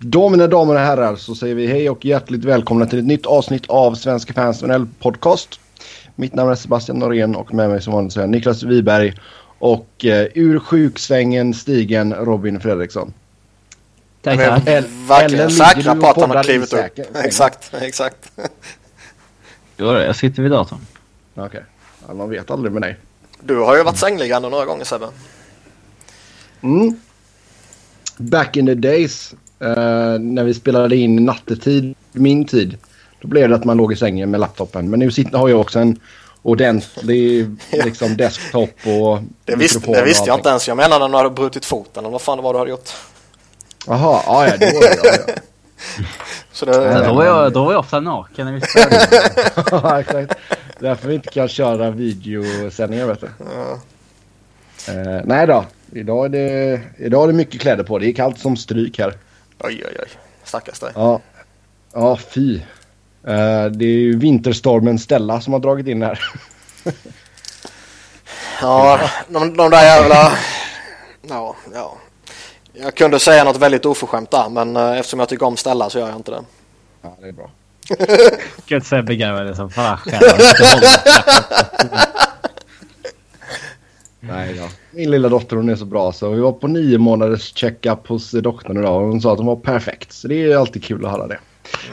Då mina damer och herrar så säger vi hej och hjärtligt välkomna till ett nytt avsnitt av Svenska fans NHL podcast. Mitt namn är Sebastian Norén och med mig som vanligt så är Niklas Wiberg och eh, ur sjuksvängen stigen Robin Fredriksson. Tack, tack. Verkligen säkra på att han har klivit upp. Exakt, exakt. Jo, jag sitter vid datorn. Okej, okay. ja, man vet aldrig med dig. Du har ju varit sängliggande några gånger Sebbe. Mm. Back in the days uh, när vi spelade in nattetid, min tid. Då blev det att man låg i sängen med laptopen. Men nu sitter, har jag också en ordentlig liksom desktop och Det visste, det visste jag inte ens. Jag menade när du hade brutit foten eller vad fan det var du hade gjort. Jaha, ja, ja, då var det, ja, ja. Så det, ja, då, var jag, då var jag ofta naken när vi Ja, exakt. Därför vi inte kan köra videosändningar vet du. Ja. Uh, nej då, idag är, det, idag är det mycket kläder på. Det är kallt som stryk här. Oj, oj, oj. Stackars dig. Ja, ja fy. Uh, det är ju vinterstormen Stella som har dragit in här. ja, de, de där jävla... Ja, ja. Jag kunde säga något väldigt oförskämt där, men uh, eftersom jag tycker om Stella så gör jag inte det. Ja, det är bra. Gud Sebbe garvade som fan Nej då. Min lilla dotter hon är så bra så vi var på nio månaders checkup hos doktorn idag och hon sa att hon var perfekt. Så det är alltid kul att höra det.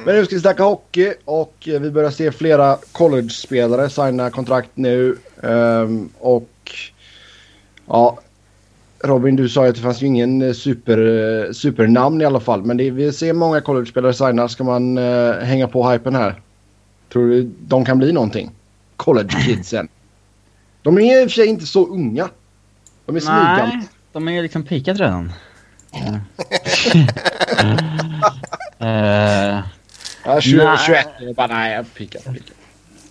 Men nu ska vi snacka hockey och vi börjar se flera college-spelare signa kontrakt nu. Um, och ja, Robin, du sa ju att det fanns ju ingen super, supernamn i alla fall. Men det, vi ser många college-spelare signa. Ska man uh, hänga på hypen här? Tror du de kan bli någonting? College-kidsen. De är i och för sig inte så unga. De är smyggamla. Nej, de är liksom pikat redan. uh, ja, 20, 21. Jag bara, nej, jag pikat.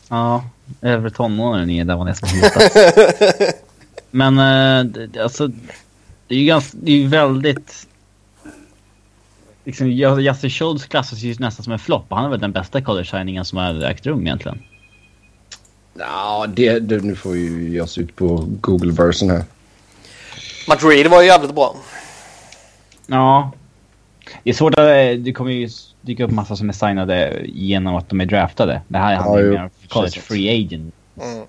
Ja, över tonåren är det var det som hette. Men uh, alltså, det är ju ganska, det är ju väldigt... Liksom, Justin Schultz klassas ju nästan som en flopp. Han är väl den bästa college-signingen som har ägt rum egentligen. Ja, det, det, nu får vi ju ge oss ut på Google-versen här. Madrid var ju jävligt bra. Ja. Det är svårt att... Det kommer ju dyka upp massa som är signade genom att de är draftade. Det här handlar ju mer om college free agent. Mm.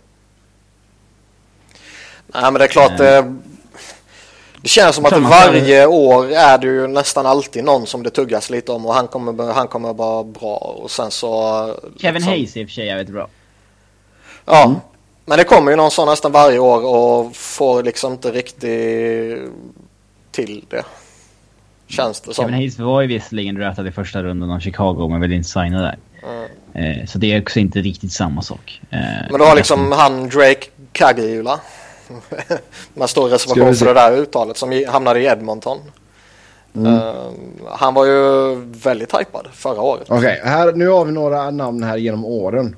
Nej, men det är klart. Mm. Det känns som att varje år är det ju nästan alltid någon som det tuggas lite om och han kommer, han kommer vara bra och sen så... Kevin liksom... Hayes i och för sig är väldigt bra. Ja, mm. men det kommer ju någon sån nästan varje år och får liksom inte riktigt till det. Känns det som. Kevin Hayes var ju visserligen draftad i första rundan av Chicago men vill inte signa där. Mm. Eh, så det är också inte riktigt samma sak. Eh, men du har liksom han Drake Kaggiula. Med stor reservation för det där uttalet som hamnade i Edmonton. Mm. Uh, han var ju väldigt hypad förra året. Okej, okay, nu har vi några namn här genom åren.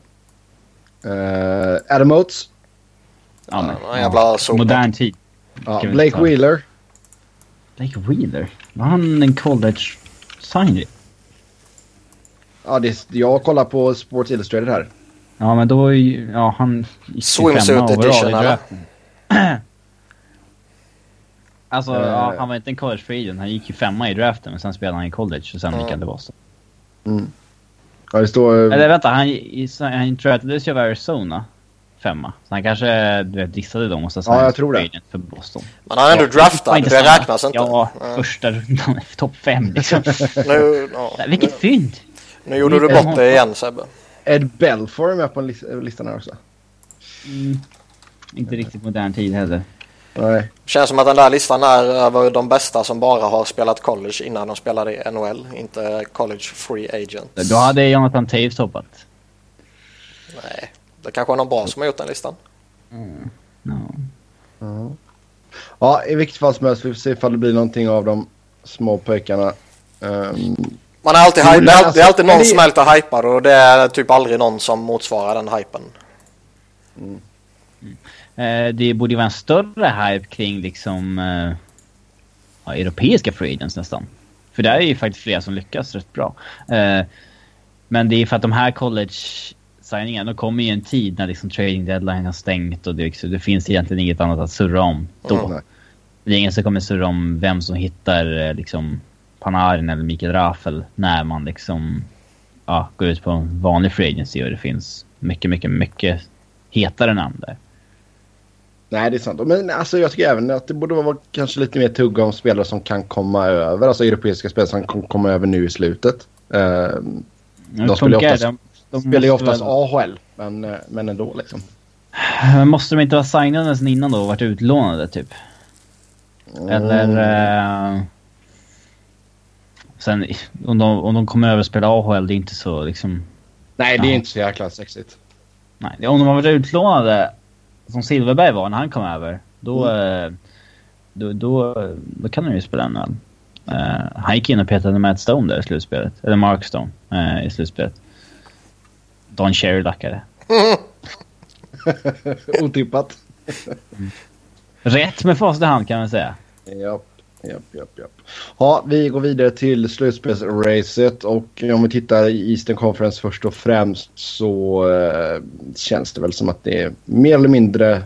Uh, Adam Oates. Ja, men, uh, jävla ja. Modern tid. Ja, Blake Wheeler. Blake Wheeler? Var han en college signing? Ja, det, jag kollar på Sports Illustrated här. Ja, men då är ju... Ja, han gick Swimsuit edition eller? alltså, uh, ja, han var inte en college free agent. Han gick ju femma i draften, men sen spelade han i college och sen uh. gick han till Boston. Mm. Ja, det står... Uh... Eller vänta, han, han draftades ju av Arizona. Femma. Så han kanske du vet, dissade dem och så Ja, jag tror det. För Boston. Men han är ändå ja, draftad, det, det räknas inte. Ja, ja. första rundan, topp fem liksom. nu, ja, Vilket nu, fynd! Nu gjorde du bort det igen Sebbe. Ed Belfour är med på listan här också. Mm. Inte riktigt modern tid heller. Nej. Känns som att den där listan är över de bästa som bara har spelat college innan de spelade i NHL, inte college free agents. Då hade Jonathan Taves toppat. Nej, det kanske är någon bra som har gjort den listan. Mm. No. Mm. Ja, i vilket fall som helst, vi får se ifall det blir någonting av de små pojkarna. Um, man är alltid, hype, det, är, det är alltid någon som är lite hypad och det är typ aldrig någon som motsvarar den hypen. Mm. Mm. Det borde vara en större hype kring liksom eh, ja, europeiska free agents nästan. För där är ju faktiskt flera som lyckas rätt bra. Eh, men det är för att de här college signingarna, de kommer i en tid när liksom trading deadline har stängt och det, liksom, det finns egentligen inget annat att surra om då. Mm. Det är ingen som kommer surra om vem som hittar liksom Panarin eller Mikael Raffel när man liksom ja, går ut på en vanlig free agency och det finns mycket, mycket, mycket hetare namn där. Nej, det är sant. Men alltså, jag tycker även att det borde vara kanske lite mer tugga om spelare som kan komma över. Alltså europeiska spelare som kan komma över nu i slutet. Uh, de spelar oftast, de, de spelar ju oftast väl... AHL, men, eh, men ändå liksom. Måste de inte vara signade sen innan då och varit utlånade typ? Mm. Eller... Uh, sen om de, om de kommer över och spelar AHL, det är inte så liksom... Nej, det är ja. inte så jäkla sexigt. Nej, om de har varit utlånade som Silverberg var när han kom över, då, mm. då, då, då, kan de ju spela NHL. Uh, han gick in och petade Matt Stone där i slutspelet. Eller Mark Stone uh, i slutspelet. Don Cherry lackade. Otippat. mm. Rätt med facit i hand kan man säga. Japp, japp, japp, japp. Ja, vi går vidare till slutspelsracet och om vi tittar i Eastern Conference först och främst så uh, känns det väl som att det är mer eller mindre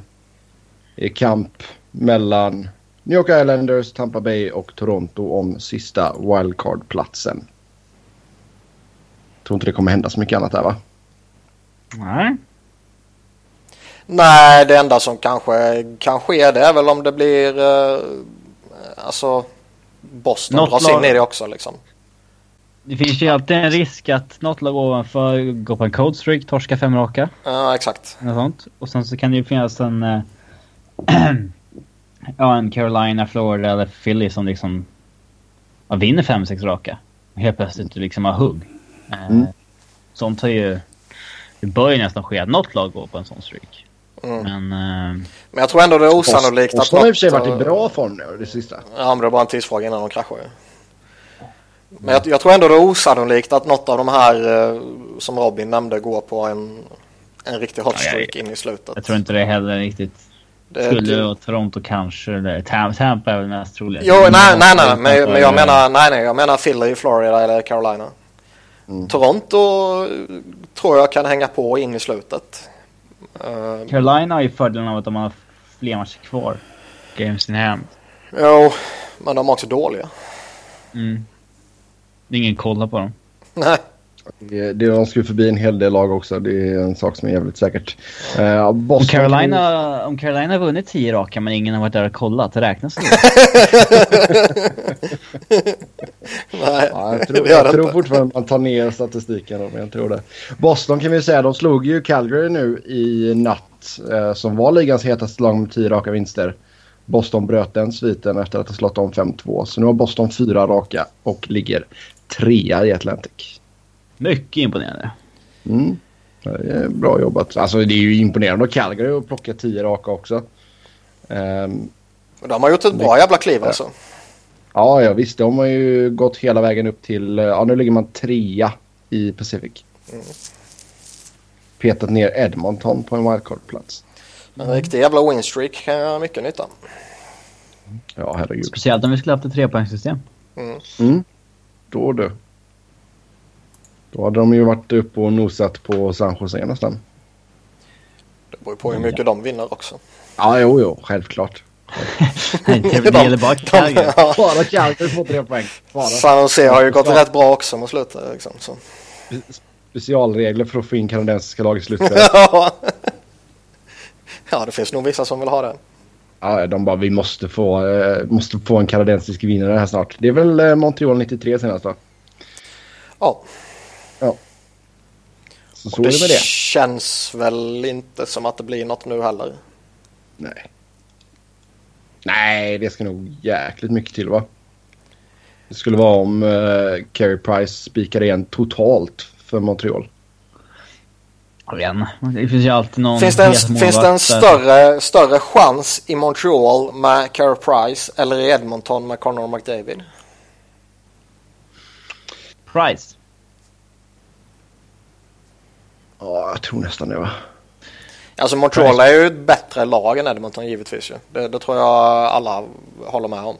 kamp mellan New York Islanders, Tampa Bay och Toronto om sista wildcard-platsen. Tror inte det kommer hända så mycket annat där va? Nej. Nej, det enda som kanske kan ske det är väl om det blir eh, alltså Boston något dras lag... in i det också liksom. Det finns ju alltid en risk att något lag ovanför går på en cold streak, torskar fem raka. Ja, exakt. Något sånt. Och sen så kan det ju finnas en... Äh, ja, en Carolina, Florida eller Philly som liksom ja, vinner fem, sex raka. Helt plötsligt liksom har hugg. Eh, mm. Sånt har ju... Det bör ju nästan ske att något lag går på en sån streak. Mm. Men, uh, men jag tror ändå det är osannolikt att... har i och för sig varit i bra form nu det sista. Ja men det är bara en tidsfråga innan de kraschar ju. Men jag, jag, tror ändå det är osannolikt att något av de här uh, som Robin nämnde går på en, en riktig hot streak ja, jag, in i slutet. Jag tror inte det heller riktigt. Det, Skulle det Toronto kanske eller Tampa är väl mest troligt. Jo, nej, nej, nej, men, men jag menar, nej, nej, jag menar Philly, Florida eller Carolina. Mm. Toronto tror jag kan hänga på in i slutet. Uh, Carolina har ju fördelen av att de har fler matcher kvar. Games in hand. Jo, men de är också dåliga. Mm. Ingen kolla på dem. Nej. Det, det, de skulle förbi en hel del lag också. Det är en sak som är jävligt säkert. Uh, om, Carolina, om Carolina har vunnit tio raka men ingen har varit där och kollat, räknas det? Nej, ja, jag tror, jag tror fortfarande att man tar ner statistiken. Men jag tror det. Boston kan vi säga, de slog ju Calgary nu i natt. Eh, som var ligans hetaste lag med tio raka vinster. Boston bröt den sviten efter att ha slått om 5-2. Så nu har Boston fyra raka och ligger trea i Atlantic. Mycket imponerande. Mm. bra jobbat. Alltså det är ju imponerande av Calgary att plocka tio raka också. Um, de har gjort ett bra jävla kliv alltså. Ja, ja visst. De har ju gått hela vägen upp till... Ja, nu ligger man trea i Pacific. Mm. Petat ner Edmonton på en wildcard-plats. En riktig jävla winstreak kan göra mycket nytta. Ja, herregud. Speciellt om vi skulle haft ett trepoängssystem. Mm. Mm. Då du. Då hade de ju varit uppe och nosat på San Jose nästan. Det beror på hur mycket de vinner också. Ja, jo, jo, självklart. det gäller bara Calgary. Ja. Bara Calgary får tre poäng. Bara. San Jose har ju gått ja. rätt bra också mot slutet. Liksom, så. Specialregler för att få in kanadensiska lag i slutspelet. ja, det finns nog vissa som vill ha det. Ja, de bara vi måste få, äh, måste få en kanadensisk vinnare här snart. Det är väl äh, Montreal 93 senast va? Ja. Ja. Så, så det, är det med det känns väl inte som att det blir något nu heller. Nej. Nej, det ska nog jäkligt mycket till va? Det skulle vara om uh, Carey Price spikar igen totalt för Montreal. Det finns ju alltid någon Finns det en, finns det en större, större chans i Montreal med Carey Price eller i Edmonton med Connor McDavid? Price. Ja, jag tror nästan det va. Alltså Montreal är ju ett bättre lag än Edmonton givetvis ju. Det, det tror jag alla håller med om.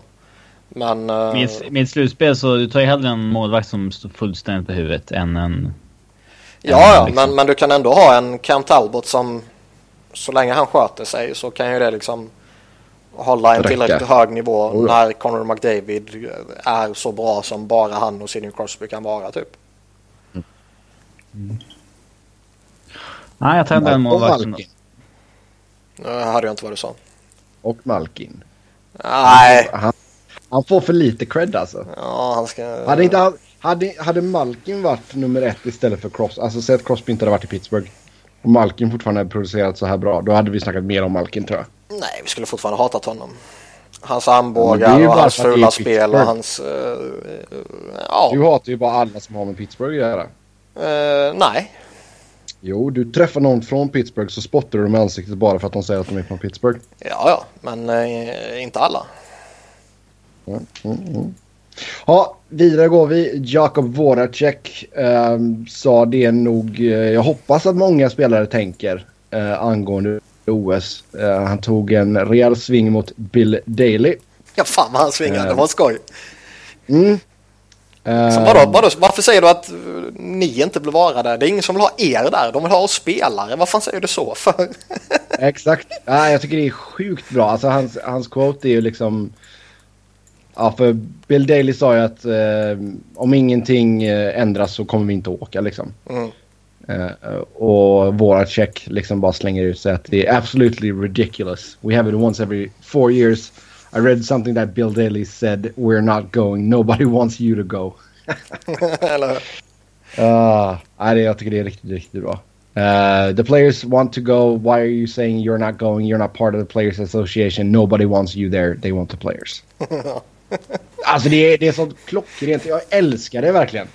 Men... Uh... Med, med slutspel så du tar ju hellre en målvakt som står fullständigt på huvudet än en... Ja, ja, liksom. men, men du kan ändå ha en Cam Talbot som så länge han sköter sig så kan ju det liksom hålla en tillräckligt hög nivå Oh, ja. när Conor McDavid är så bra som bara han och Sidney Crosby kan vara typ. Nej, jag tar ändå en målvakt. Nu hörde jag inte vad du sa. Och Malkin. Nej, Han, han får för lite cred alltså. ja han ska... Hade, inte, hade, hade Malkin varit nummer ett istället för Cross, alltså säg att Crosby inte hade varit i Pittsburgh och Malkin fortfarande hade producerat så här bra, då hade vi snackat mer om Malkin tror jag. Nej, vi skulle fortfarande hatat honom. Hans Ja, armbågar ju och hans fula spel och hans... eh, ja, Du hatar ju bara alla som har med Pittsburgh att göra. eh, nej. Jo, du träffar någon från Pittsburgh så spottar du dem i ansiktet bara för att de säger att de är från Pittsburgh. Ja, ja, men eh, inte alla. Mm, mm, mm. Ja, vidare går vi. Jakob Voracek ehm, sa det nog. eh, jag hoppas att många spelare tänker eh, angående OS. Eh, han tog en rejäl sving mot Bill Daley. Ja, fan vad han svingade. Eh. Det var skoj. Mm. Så vadå, vadå, varför säger du att eh, ni inte vill vara där? Det är ingen som vill ha er där. De vill ha oss spelare. Vad fan säger du så för? Exakt. Ja, jag tycker det är sjukt bra. Alltså hans, hans quote är ju liksom... Ja, för Bill Daley sa ju att eh, om ingenting eh, ändras så kommer vi inte åka liksom. Mm. Eh, och våra check liksom bara slänger ut sig att det är absolutely ridiculous. We have it once every four years. I read something that Bill Daley said we're not going. Nobody wants you to go. Eller? Uh, nej, jag tycker det är riktigt, riktigt bra. Uh, the players want to go. Why are you saying you're not going? You're not part of the players association. Nobody wants you there. They want the players. alltså det är, det är så klockrent. Jag älskar det verkligen.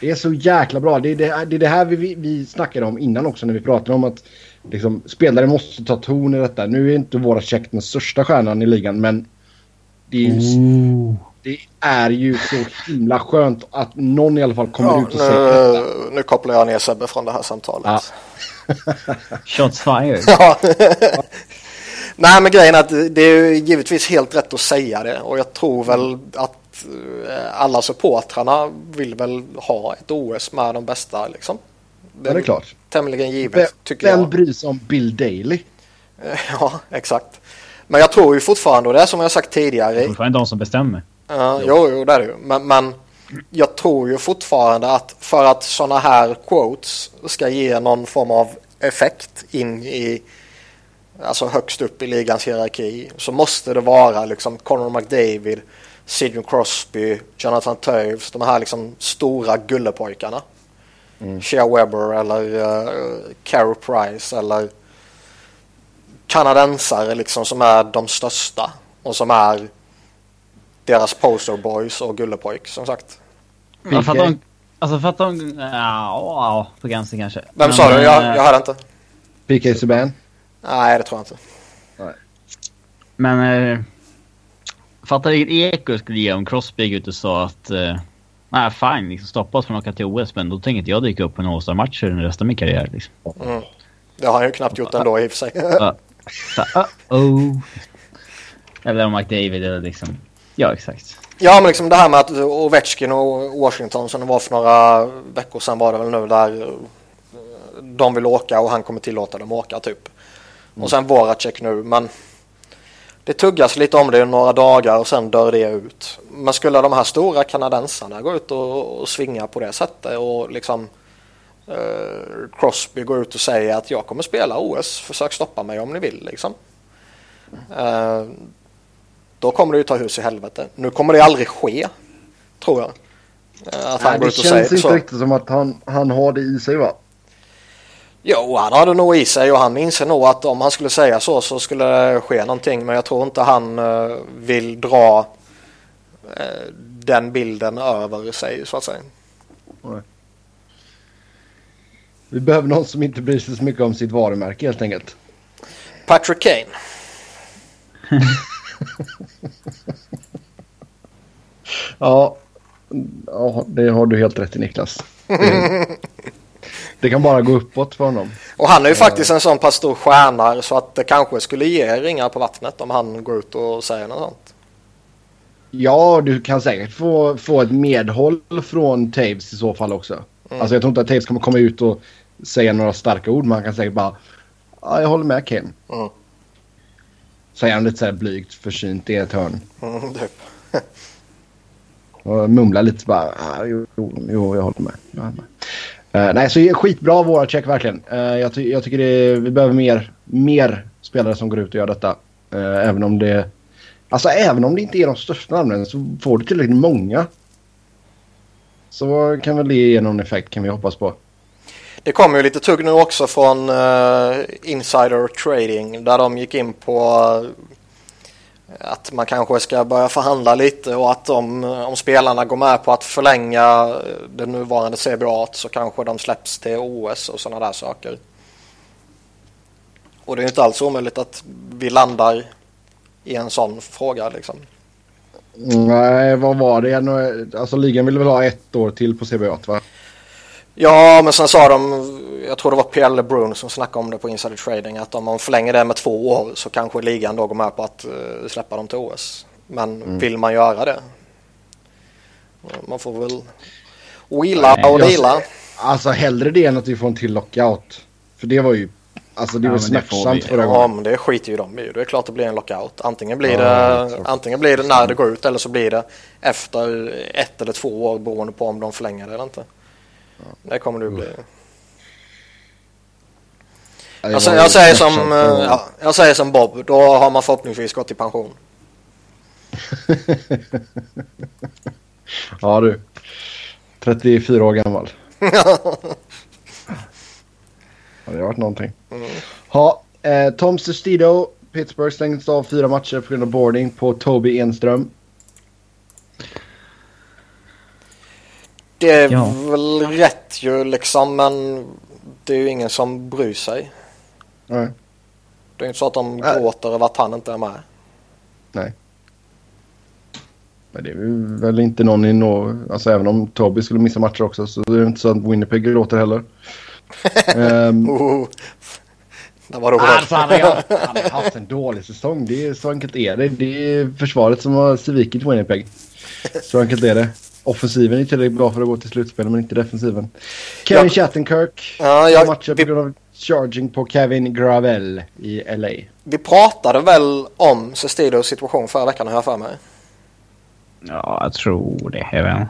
Det är så jäkla bra. Det är det, det, är det här vi, vi snackade om innan också när vi pratade om att liksom, spelare måste ta ton i detta. Nu är inte våra check den största stjärnan i ligan men det är, ju, det är ju så himla skönt att någon i alla fall kommer Ja, ut och säger detta. nu, nu kopplar jag ner Sebbe från det här samtalet. Ja. Shots fired. Ja. Nej men grejen är att det är ju givetvis helt rätt att säga det och jag tror väl att eh, alla supportrarna vill väl ha ett OS med de bästa liksom. Ja, det är klart. Tämligen givet Vem, tycker vem jag. bryr sig om Bill Daley? Ja, exakt. Men jag tror ju fortfarande, och det är som jag sagt tidigare, Fortfarande de som bestämmer. Ja, jo, jo, det är det ju. Men, men jag tror ju fortfarande att för att sådana här quotes ska ge någon form av effekt in i, alltså högst upp i ligans hierarki, så måste det vara liksom Conor McDavid, Sidney Crosby, Jonathan Toews, de här liksom stora gullepojkarna. Mm. Shea Weber eller uh, Carey Price eller kanadensare liksom som är de största och som är deras poster boys och gullepojk som sagt. Ja, för att de... Alltså för att de... Ja, på gränsen kanske. Vem Men, sa du? Jag, eh, jag hörde inte. PK Subban? Nej, det tror jag inte. Men... Eh, fattar vilket eko skulle ge om Crosby gick ut och sa att... Eh, Nej, fine. Liksom, stoppa oss från att åka till OS, men då tänker inte jag dyka upp på en All-Star-match under resten av min karriär. Liksom. Mm. Det har han ju knappt gjort ändå i och för sig. Ja. Så, uh-oh. Eller om McDavid eller liksom... Ja, exakt. Ja, men liksom det här med att Ovechkin och Washington som det var för några veckor sedan var det väl nu där eh, de vill åka och han kommer tillåta dem åka typ. Och sen Voracek nu, men det tuggas lite om det i några dagar och sen dör det ut. Men skulle de här stora kanadensarna gå ut och, och svinga på det sättet och liksom Crosby går ut och säger att jag kommer spela OS, försök stoppa mig om ni vill liksom. Eh, då kommer det ju ta hus i helvete. Nu kommer det aldrig ske, tror jag. Eh, Att han Nej, går det ut och känns säger inte så. riktigt som att han, han har det i sig va? Jo, han har det nog i sig och han inser nog att om han skulle säga så så skulle det ske någonting. Men jag tror inte han eh, vill dra eh, den bilden över sig så att säga. Vi behöver någon som inte bryr sig så mycket om sitt varumärke helt enkelt. Patrick Kane. Ja, ja det har du helt rätt i Niklas. Det, det kan bara gå uppåt för honom. Och han är ju faktiskt en sån pass stor stjärna så att det kanske skulle ge ringar på vattnet om han går ut och säger något sånt. Ja, du kan säkert få, få ett medhåll från Taves i så fall också. Alltså jag tror inte att Taves kommer komma ut och säga några starka ord, men han kan säkert bara ja, jag håller med Ken. Mm. Säger han lite så här blygt försynt i ett hörn. Mm, typ. Och mumlar lite bara. Ah, jo, jo, jag håller med. Jag håller med. Uh, nej, så skitbra våra check verkligen. Uh, jag, ty jag, tycker det, vi behöver mer, mer spelare som går ut och gör detta. Uh, även om det... Alltså även om det inte är de största namnen så får du tillräckligt många. Så kan väl det ge någon effekt kan vi hoppas på. Det kommer ju lite tugg nu också från uh, Insider Trading där de gick in på uh, att man kanske ska börja förhandla lite och att de, eh, om spelarna går med på att förlänga det nuvarande CBA så kanske de släpps till OS och sådana där saker. Och det är inte alls omöjligt att vi landar i en sån fråga liksom. Nej, vad var det? Alltså ligan ville väl ha ett år till på CBA va? Ja, men sen sa de, jag tror det var Pierre Brun som snackade om det på Insider Trading, att om man förlänger det med två år så kanske ligan då går med på att uh, släppa dem till OS. Men mm. vill man göra det? Man får väl wheela och deala. Alltså hellre det än att vi får en till lockout. För det var ju Alltså det var ja, smärtsamt förra gången. Ja men det skiter ju de i. Det är klart det blir en lockout. Antingen blir, ja, det, antingen blir det när det går ut eller så blir det efter ett eller två år beroende på om de förlänger det eller inte. Det kommer det bli. Jag, säger, jag, säger som, eh, ja, jag säger som Bob, då har man förhoppningsvis gått i pension. ja du, 34 år gammal. ja, det har varit någonting. Mm. Ha, eh, Tom Sestido, Pittsburgh stängdes av fyra matcher på grund av boarding på Toby Enström. Det är ja. väl rätt ju liksom men det är ju ingen som bryr sig. Nej. Det är inte så att de Nej. gråter över att han inte är med. Nej. Men det är väl inte någon i no... Alltså även om Toby skulle missa matcher också så är det inte så att Winnipeg gråter heller. Um... oh. Det var roligt. Alltså, han, har, han har haft en dålig säsong. Det är, så enkelt är det. Det är försvaret som har svikit Winnipeg. Så enkelt är det. Offensiven är tillräckligt bra för att gå till slutspel men inte defensiven. Kevin ja. Chattenkirk ja, jag, matcher vi, på grund av charging på Kevin Gravel i LA. Vi pratade väl om Sestidos situation förra veckan har jag för mig. Ja, jag tror det. Jag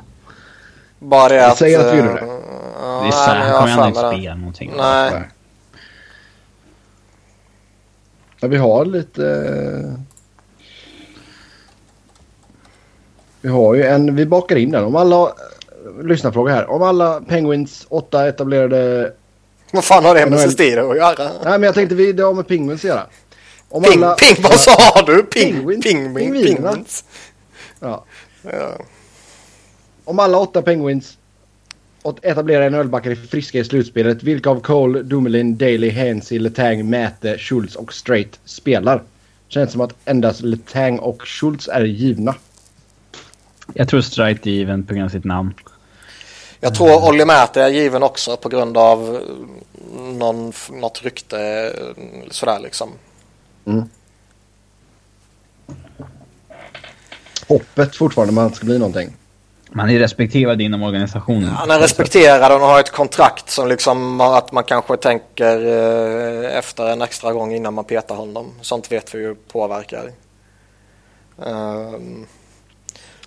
Bara det att... säger att vi gjorde det. Uh, det är så, han kommer ändå inte spela någonting. Nej. Ja, vi har lite... Vi har ju en, vi bakar in den. Om alla, lyssna fråga här. Om alla Penguins åtta etablerade... Vad fan har det med Sestiro att göra? Nej men jag tänkte vi, det har med Penguins att göra. Om ping, alla, ping, vad sa du? Ping, penguins? Ping, ping, penguins. Ja. ja. Om alla åtta Penguins etablerar en ölbackare i friska i slutspelet. Vilka av Cole, Dumoulin, Daly, Hensey, Letang, Mäte, Schultz och Straight spelar? Känns som att endast Letang och Schultz är givna. Jag tror Strite är given på grund av sitt namn. Jag tror Olli Mäter är given också på grund av någon, något rykte sådär liksom. Mm. Hoppet fortfarande man ska bli någonting. Man är respekterad inom organisationen. Han är respekterad och har ett kontrakt som liksom att man kanske tänker eh, efter en extra gång innan man petar honom. Sånt vet vi ju påverkar. Um,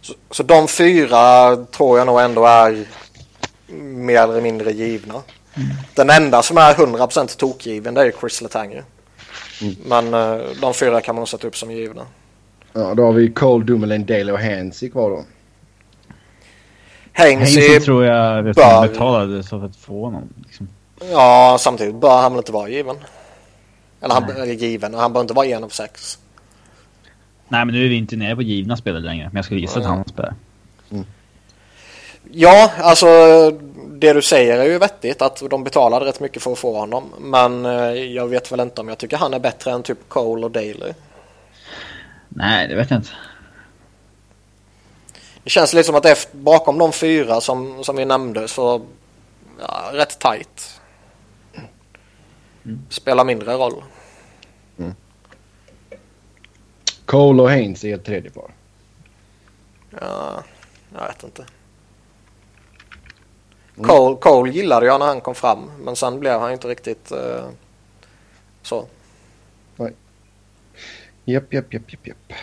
så, så de fyra tror jag nog ändå är mer eller mindre givna. Mm. Den enda som är 100% tokgiven det är Chris Letang. Mm. Men uh, de fyra kan man nog sätta upp som givna. Ja, då har vi Cole, Dumoulin, Dale och Hansi kvar då. Hainsey tror jag vet bör... betalade så för att få honom. Liksom. Ja, samtidigt bör han väl inte vara given. Eller han är given och han bör inte vara en av sex. Nej, men nu är vi inte nere på givna spelare längre. Men jag skulle gissa mm. att han spelar. Mm. Ja, alltså det du säger är ju vettigt att de betalade rätt mycket för att få honom. Men eh, jag vet väl inte om jag tycker han är bättre än typ Cole och Daly. Nej, det vet jag inte. Det känns lite som att efter, bakom de fyra som, som vi nämnde så ja, rätt tight. Mm. Spelar mindre roll. Cole och Haynes är ett tredje par. Ja, jag vet inte. Mm. Cole, Cole gillade jag när han kom fram men sen blev han inte riktigt uh, så. Nej. Japp, japp, japp, japp, japp.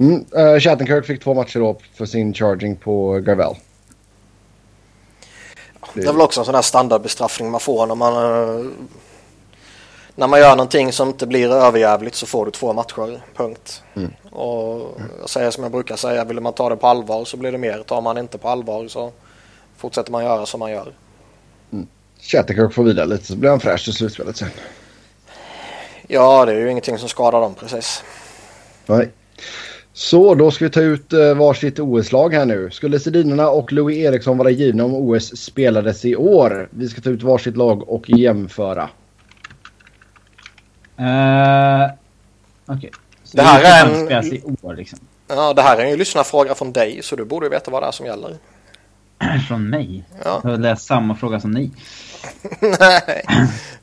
Mm, uh, Shattenkirk fick två matcher då för sin charging på Garvel. Det är väl också en sån här standardbestraffning man får när man... Uh, när man gör någonting som inte blir överjävligt så får du två matcher, punkt. Mm. Och jag säger som jag brukar säga, vill man ta det på allvar så blir det mer. Tar man inte på allvar så fortsätter man göra som man gör. Mm. Får vila lite så blir han fräsch i slutspelet sen. Ja, det är ju ingenting som skadar dem precis. Nej. Så då ska vi ta ut eh, varsitt OS-lag här nu. Skulle Sedinarna och Louis Eriksson vara givna om OS spelades i år? Vi ska ta ut varsitt lag och jämföra. Uh, Okej. Okay. Det här är en... Spelas i år liksom. Ja, det här är en lyssnarfråga från dig så du borde veta vad det är som gäller. från mig? Ja. Jag har läst samma fråga som ni. Nej,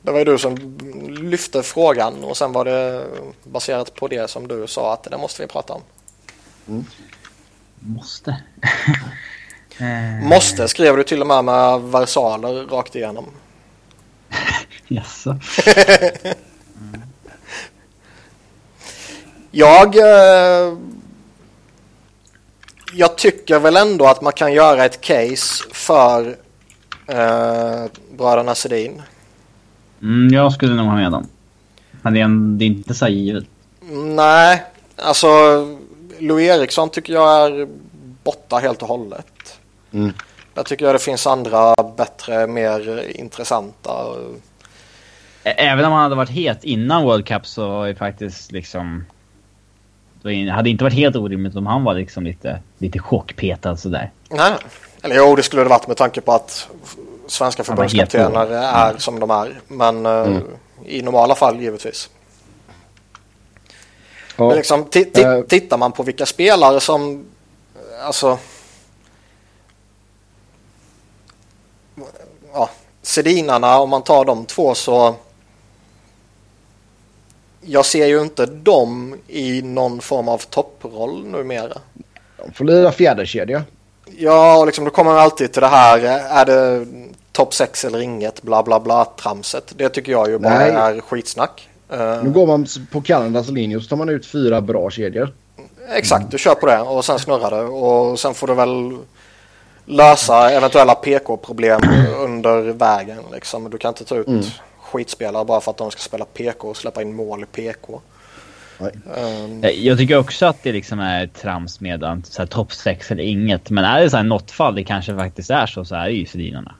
det var ju du som lyfte frågan och sen var det baserat på det som du sa att det måste vi prata om. Mm. Måste? måste skrev du till och med med versaler rakt igenom. Jaså? mm. Jag... Eh, jag tycker väl ändå att man kan göra ett case för eh, bröderna Sedin. Mm, jag skulle nog ha med dem. Men det är, en, det är inte så givet. Nej, alltså Louis Eriksson tycker jag är borta helt och hållet. Mm. Där tycker jag det finns andra bättre, mer intressanta. Även om han hade varit het innan World Cup så är faktiskt liksom... Det hade inte varit helt orimligt om han var liksom lite, lite chockpetad sådär. Nej, eller jo det skulle det varit med tanke på att svenska förbundskaptener är mm. som de är. Men eh, mm. i normala fall givetvis. Ja. Men liksom, uh. tittar man på vilka spelare som, alltså, ja, Sedinarna om man tar de två så jag ser ju inte dem i någon form av topproll numera. De får lira fjäderkedja. Ja, och liksom då kommer man alltid till det här. Är det topp 6 eller inget bla bla bla tramset. Det tycker jag ju bara Nej. är skitsnack. Uh, nu går man på Kanadas linje och så tar man ut fyra bra kedjor. Exakt, du kör på det och sen snurrar det och sen får du väl lösa eventuella PK-problem under vägen. Liksom. Du kan inte ta ut mm. skitspelare bara för att de ska spela PK och släppa in mål i PK. Um, jag tycker också att det liksom är trams med topp 6 eller inget. Men är det så här något fall det kanske faktiskt är så så är det ju Sedinarna.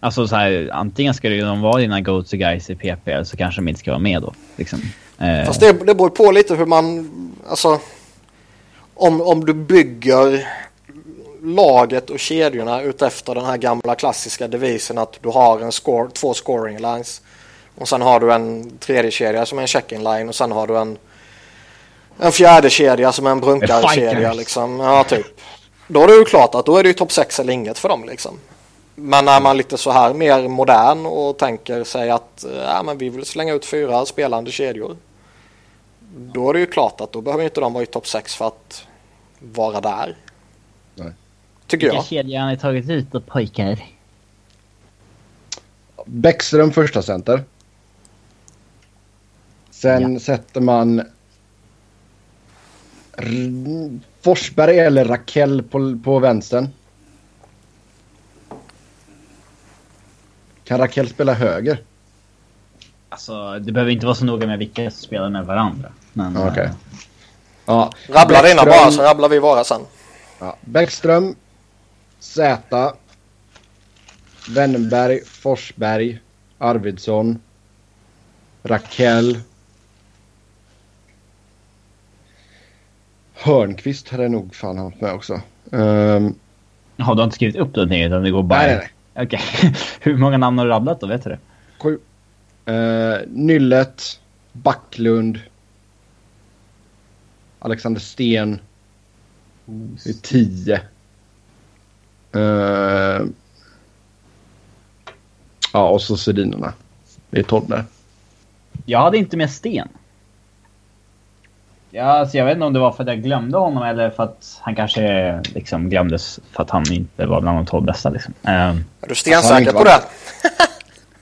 Alltså så här, antingen ska de vara dina go-to guys i PP eller så kanske de inte ska vara med då. Liksom. Eh. Fast det, det beror på lite hur man, alltså om, om du bygger laget och kedjorna utefter den här gamla klassiska devisen att du har en score, två scoring lines och sen har du en tredje kedja som är en checking line och sen har du en en fjärde kedja som är en brunkarkedja liksom. Ja, typ. Då är det ju klart att då är det ju topp 6 eller inget för dem liksom. Men är man lite så här mer modern och tänker sig att ja, men vi vill slänga ut fyra spelande kedjor. Då är det ju klart att då behöver inte de vara i topp 6 för att vara där. Nej. Tycker Vilka jag. kedjor har ni tagit ut då pojkar? Bäckström första center. Sen ja. sätter man Forsberg eller Rakell på, på vänstern. Kan Raquel spela höger? Alltså, det behöver inte vara så noga med vilka som spelar med varandra. Men. Okay. Uh, ja. Rabbla dina bara så rabblar vi våra sen. Ja. Bäckström. Z. Wennberg. Forsberg. Arvidsson. Raquel. Hörnqvist hade jag nog fan haft med också. Um... Jaha, du har inte skrivit upp någonting utan det går bara... Nej, nej, nej. Okej. Okay. Hur många namn har du rabblat då? Vet du det? Sju. Uh, Nyllet. Backlund. Alexander Sten. Det är tio. Uh, ja, och så Sedinerna. Det är tolv där. Jag hade inte med Sten. Ja, alltså jag vet inte om det var för att jag glömde honom eller för att han kanske liksom glömdes för att han inte var bland de tolv bästa. Liksom. Um, är du stensäker på det?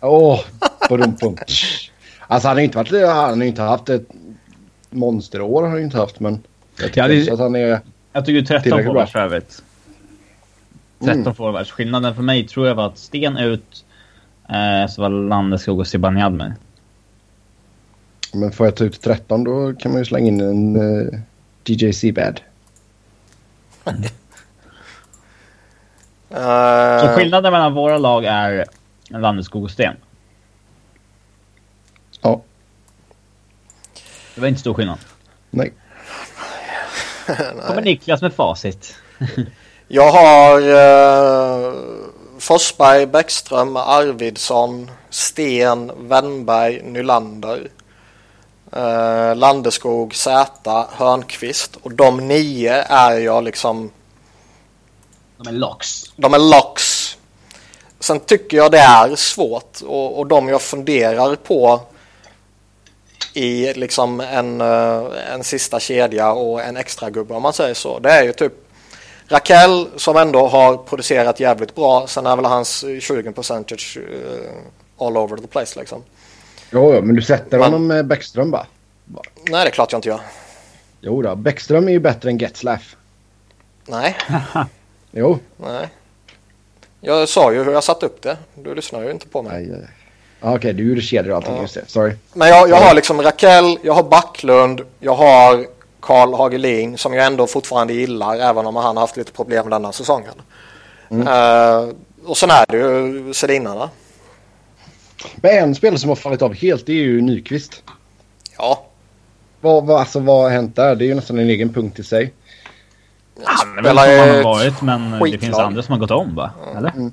Åh, oh, Alltså han har inte varit, han har inte haft ett monsterår har han ju inte haft men jag tycker Ja, det- att han är... Jag tycker 13 Tillräckligt forwards för övrigt. 13 Mm. forwards. Skillnaden för mig tror jag var att Sten ut, eh, så var Landeskog och Zibanejad med. Men får jag ta ut 13 då kan man ju slänga in en uh, DJ Seabad. Så Eh, skillnaden mellan våra lag är Landeskog och Sten. Ja, Det var inte stor skillnad. nej. Kommer Niklas med facit. Jag har eh, Forsberg, Bäckström, Arvidsson, Sten, Wennberg, Nylander. Eh, Landeskog, Zäta, Hörnqvist. Och de nio är jag liksom... De är locks. De är locks. Sen tycker jag det är svårt och, och de jag funderar på i liksom en, eh, en sista kedja och en extra gubbe om man säger så. Det är ju typ Raquel som ändå har producerat jävligt bra. Sen är väl hans 20 percentage eh, all over the place liksom. Jo, men du sätter Men- honom med Bäckström va? Nej, det är klart jag inte gör. Jo då, Bäckström är ju bättre än Getzlaff. Nej, Jo. nej. Jag sa ju hur jag satt upp det. Du lyssnar ju inte på mig. Ah, Okej, du gjorde kedjor och allting. Ja. Just det. Sorry. Men jag, jag har liksom Raquel, jag har Backlund, jag har Karl Hagelin som jag ändå fortfarande gillar även om han har haft lite problem denna säsongen. Eh, och sen är det ju Sedinarna. Men en spelare som har fallit av helt det är ju Nyqvist. Ja, Vad, vad, alltså, vad har hänt där? Det är ju nästan en egen punkt i sig. Han är väl spelar som han har varit, men det skitlag. finns andra som har gått om va? Eller? Mm.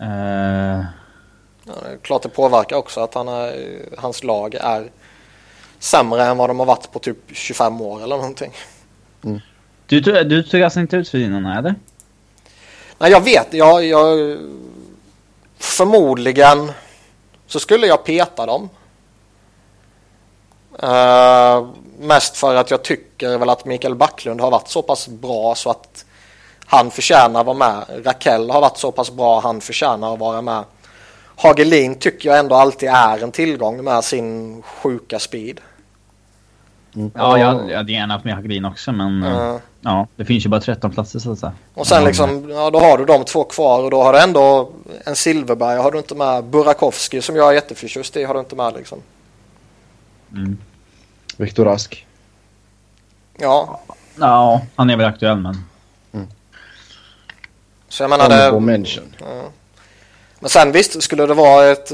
Eh, Ja, det är klart det påverkar också att han är, hans lag är sämre än vad de har varit på typ 25 år eller någonting. du, tog- du tog alltså inte ut Sedinarna eller? Nej, jag vet. Jag, jag, förmodligen så skulle jag peta dem. Uh, mest för att jag tycker väl att Mikael Backlund har varit så pass bra så att han förtjänar att vara med. Raquel har varit så pass bra han förtjänar att vara med. Hagelin tycker jag ändå alltid är en tillgång med sin sjuka speed. Ja, jag, jag hade gärna haft med Hagelin också men... Eh, Ja, det finns ju bara 13 platser så att säga. Och sen liksom, ja då har du de två kvar och då har du ändå en Silverberg har du inte med. Burakovsky som jag är jätteförtjust i har du inte med liksom. Mm. Viktor Rask. Ja, Ja, han är väl aktuell men... så jag menar det. mention. Men sen visst skulle det vara ett,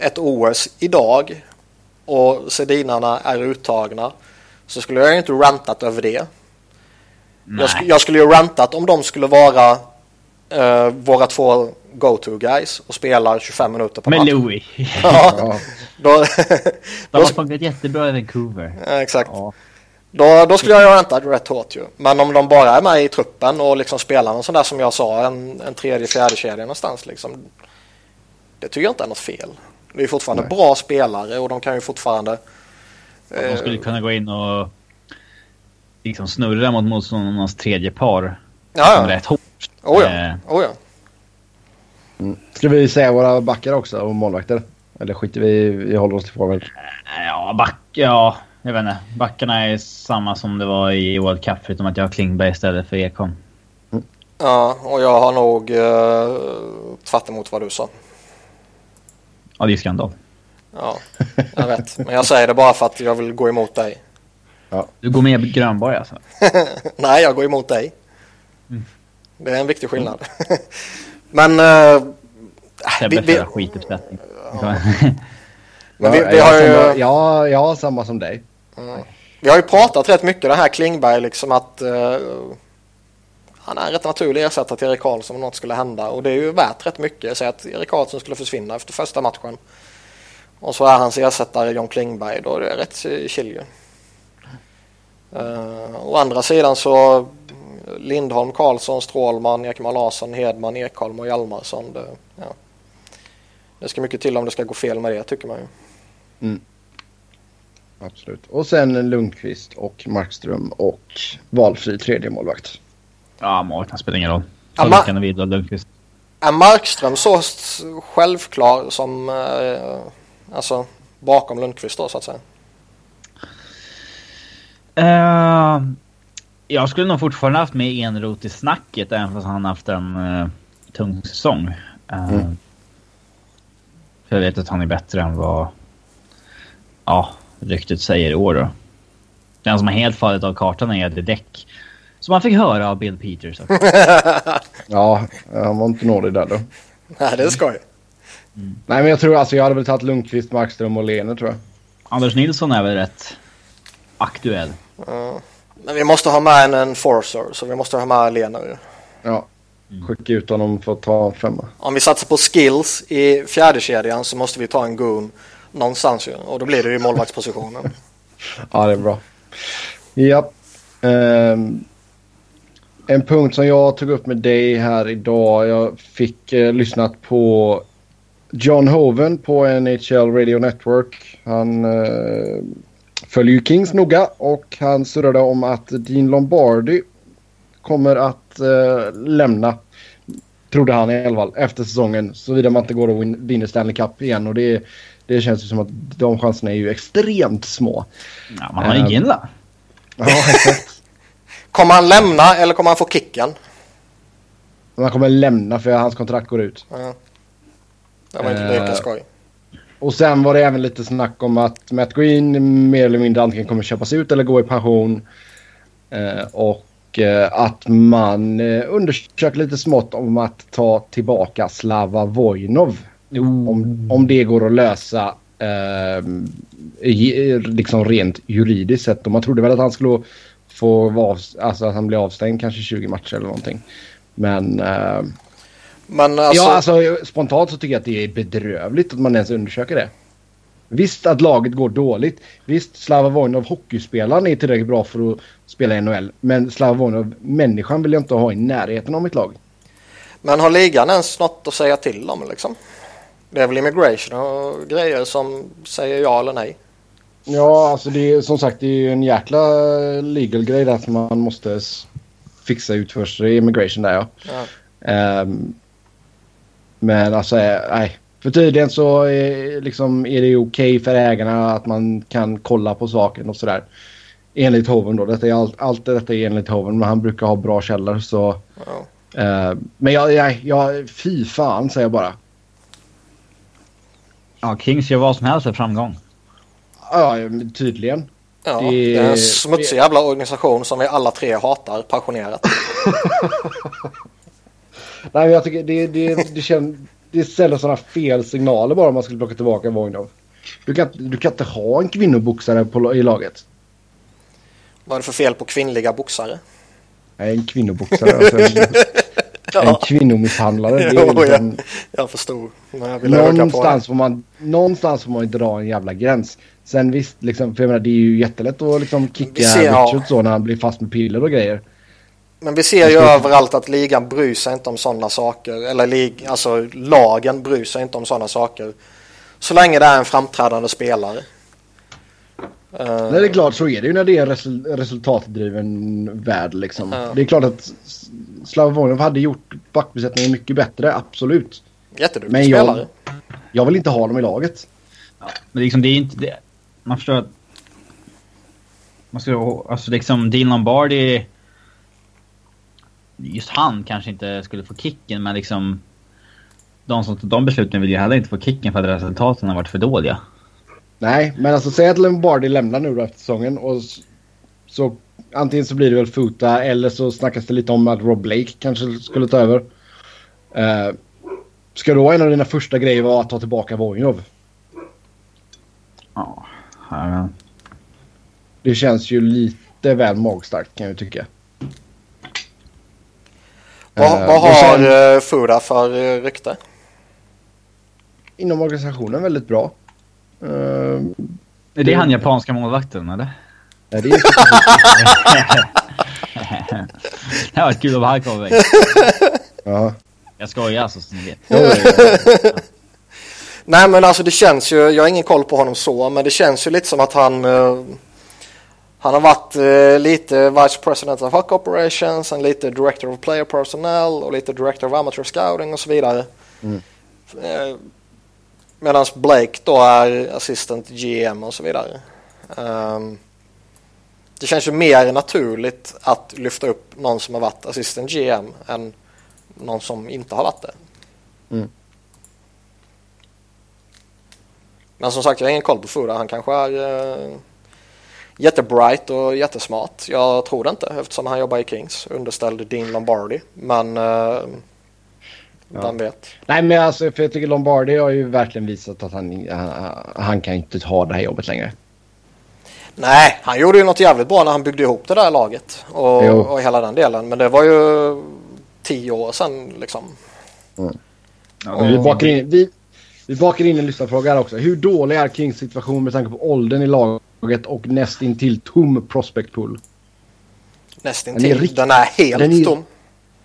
ett OS idag och Sedinarna är uttagna så skulle jag ju inte rantat över det. Jag, sk- jag skulle ju rantat om de skulle vara eh, våra två go-to guys och spelar 25 minuter per Med match. Louis. Ja, Ja. då, De har funkat jättebra i Vancouver. ja, exakt. Ja. Då, då skulle jag ju ha rantat rätt hårt ju. Men om de bara är med i truppen och liksom spelar någon sån där som jag sa, en, en tredje, fjärde kedja någonstans liksom. Det tycker jag inte är något fel. Det är fortfarande Nej. bra spelare och de kan ju fortfarande... De skulle eh, kunna gå in och liksom snurra mot motståndarnas tredje par. ja, ja. rätt hårt. Oh, ja. Eh, Oh, ja. Mm. Ska vi säga våra backar också och målvakter? Eller skiter vi vi håller oss till forward? Ja, back... Ja, jag vet inte. Backarna är samma som det var i World Cup förutom att jag har Klingberg istället för Ekholm. ja, och jag har nog uh, tvärt emot vad du sa. Ja, det är skandal. Ja, jag vet. Men jag säger det bara för att jag vill gå emot dig. Du går med Grönborg alltså? Nej, jag går emot dig. Mm. Det är en viktig skillnad. Men... eh, Sebbe vi, vi, men vi, Ja, vi jag har samma, ju... ja, ja, samma som dig. Vi har ju pratat rätt mycket det här Klingberg liksom att eh, han är en rätt naturlig ersättare till Erik Karlsson om något skulle hända och det är ju värt rätt mycket. Säg att Erik Karlsson skulle försvinna efter första matchen och så är hans ersättare John Klingberg då är det rätt chill ju. Uh, å andra sidan så Lindholm, Karlsson, Strålman, Ekman Larsson, Hedman, Ekholm och Hjalmarsson. Det, ja. det ska mycket till om det ska gå fel med det tycker man ju. Mm. Absolut. Och sen Lundqvist och Markström och valfri tredje målvakt. Ja, målvakten spelar ingen roll. Ta ma- Luckan och Widlund Lundqvist. Är Markström så självklar som... Eh, alltså, bakom Lundqvist då så att säga? Uh, jag skulle nog fortfarande haft med Enrot i snacket även fast han haft en uh, tung säsong. Uh, mm. För jag vet att han är bättre än vad ja, ryktet säger i år då. Den som har helt fallit av kartan är det däck. Som man fick höra av Bill Peters. ja, han var inte nådig där då. Nej, det är skoj. Mm. Nej, men jag tror alltså jag hade väl tagit Lundqvist, Markström och Lene tror jag. Anders Nilsson är väl rätt aktuell. Mm. Men vi måste ha med en enforcer, så vi måste ha med Lena ju. Ja, mm. skicka ut honom för att ta femma. Om vi satsar på skills i fjärde kedjan så måste vi ta en goon någonstans ju. Och då blir det ju målvaktspositionen. ja, det är bra. Ja. Um, en punkt som jag tog upp med dig här idag. Jag fick uh, lyssnat på John Hoven på NHL Radio Network. Han uh, följer ju Kings noga och han surrade om att Dean Lombardi kommer att uh, lämna. Trodde han i alla fall efter säsongen. Såvida man inte går och vinner Stanley Cup igen. Och det, det känns ju som att de chanserna är ju extremt små. Ja, man har ingen uh, Ja, exakt. Kommer han lämna eller kommer han få kicken? Han kommer lämna för hans kontrakt går ut. Ja. Det var inte lika skoj. Och sen var det även lite snack om att Matt Green mer eller mindre antingen kommer köpas ut eller gå i pension. Eh, och eh, att man eh, undersöker lite smått om att ta tillbaka Slava Vojnov. Om, om det går att lösa eh, liksom rent juridiskt sett. Och man trodde väl att han skulle få vara, alltså att han blir avstängd kanske 20 matcher eller någonting. Men eh, men alltså... Ja, alltså spontant så tycker jag att det är bedrövligt att man ens undersöker det. Visst att laget går dåligt. Visst, Slava Vojnov, hockeyspelaren, är tillräckligt bra för att spela i NHL. Men Slava Vojnov, människan, vill jag inte ha i närheten av mitt lag. Men har ligan ens något att säga till om liksom? Det är väl immigration och grejer som säger ja eller nej? Ja, alltså det är som sagt det är en jäkla legal grej där som man måste fixa ut först. Det är immigration där ja. ja. Um, men alltså, eh, nej. För tydligen så är, liksom, är det okej okay för ägarna att man kan kolla på saken och sådär. Enligt Hoven då. Detta är allt, allt detta är enligt Hoven men han brukar ha bra källor så. Oh. Uh, men jag, jag, jag, fy fan säger jag bara. Ja, Kings gör vad som helst för framgång. Ja, tydligen. Ja, det, det är en smutsig jävla organisation som vi alla tre hatar passionerat. Nej, men jag tycker det, det, det, känns, det ställer sådana fel signaler bara om man skulle plocka tillbaka Voinov. Du kan, du kan inte ha en kvinnoboxare på, i laget. Vad är det för fel på kvinnliga boxare? Nej, en kvinnoboxare. Alltså en, ja. en kvinnomisshandlare. Det är liksom, jag, jag förstod. Jag någonstans, får man, någonstans får man dra en jävla gräns. Sen visst, liksom, för jag menar, det är ju jättelätt att liksom kicka ser, Richard ja. så när han blir fast med piller och grejer. Men vi ser ju överallt att ligan bryr sig inte om sådana saker. Eller lig, alltså lagen bryr sig inte om sådana saker. Så länge det är en framträdande spelare. Nej, det är klart så är det ju när det är en resultatdriven värld liksom. Ja. Det är klart att Slavonov hade gjort backbesättningen mycket bättre, absolut. Jätteduktig men jag, spelare. Jag vill inte ha dem i laget. Ja, men liksom det är inte det. Man förstår att... Man ska, alltså liksom Dean Lombardi just han kanske inte skulle få kicken, men liksom... De som tog de besluten vill ju heller inte få kicken för att resultaten har varit för dåliga. Nej, men alltså säg att Lombardi lämnar nu då efter säsongen och så antingen så blir det väl Futa eller så snackas det lite om att Rob Blake kanske skulle ta över. Uh, ska då en av dina första grejer vara att ta tillbaka Vojnov? Ja, ja. Det känns ju lite väl magstarkt kan jag tycka. Vad, uh, vad har sen, Fura för uh, rykte? Inom organisationen väldigt bra. Uh, är det han japanska målvakten eller? Nej, det är Det här var kul om han kom iväg. Ja. Jag skojar alltså så ni vet. Nej men alltså det känns ju, jag har ingen koll på honom så, men det känns ju lite som att han uh, han har varit eh, lite Vice President of Hockey Operations, en lite Director of Player Personnel och lite Director of Amateur Scouting och så vidare. Mm. Eh, Medan Blake då är assistant GM och så vidare. Um, det känns ju mer naturligt att lyfta upp någon som har varit assistant GM än någon som inte har varit det. Mm. Men som sagt, jag har ingen koll på Fuda. Han kanske är uh, jättebright och jättesmart. Jag tror det inte eftersom han jobbar i Kings underställd Dean Lombardi. Men Ja. Vem vet? Nej men alltså för jag tycker Lombardi har ju verkligen visat att han, han, han kan inte ha det här jobbet längre. Nej, han gjorde ju något jävligt bra när han byggde ihop det där laget och, och hela den delen. Men det var ju tio år sedan liksom. Mm. Ja, vi, bakar in, vi, vi bakar in en lyssnarfråga här också. Hur dålig är Kings situation med tanke på åldern i laget och nästintill tom prospect pool? Nästintill? Den är, den är helt den är, tom.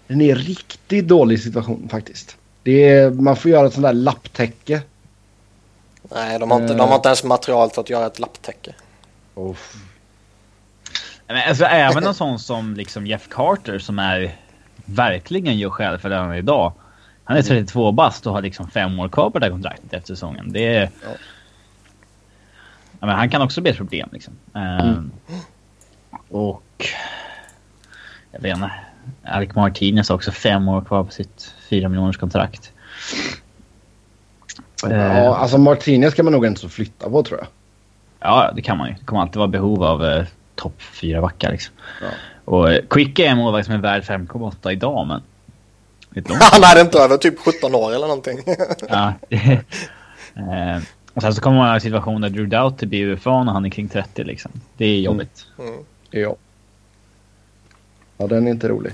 Den är riktigt dålig situation faktiskt. Det är, man får göra ett sånt där lapptäcke. Nej, de har, inte, uh, de har inte ens material till att göra ett lapptäcke. Oh. Men alltså även en sån som liksom Jeff Carter som är verkligen gör skäl för det han är idag. Han är 32 mm. bast och har liksom fem år kvar på det här kontraktet efter säsongen. Det är... Ja. ja men han kan också bli ett problem liksom. Mm. Um, och... Jag vet inte. Alec Martinez har också fem år kvar på sitt fyra miljoners kontrakt. Ja, uh, alltså Martinez kan man nog inte så flytta på tror jag. Ja, det kan man ju. Det kommer alltid vara behov av eh, topp fyra backar liksom. Ja. Och eh, Quick är en målvakt som är värd 5,8 idag, men... Han är inte över typ 17 år eller någonting. ja. eh, och sen så kommer man ha en situation där Drew Doughty blir UFA när han är kring 30 liksom. Det är jobbigt. Mm. Mm. Ja. Ja, den är inte rolig.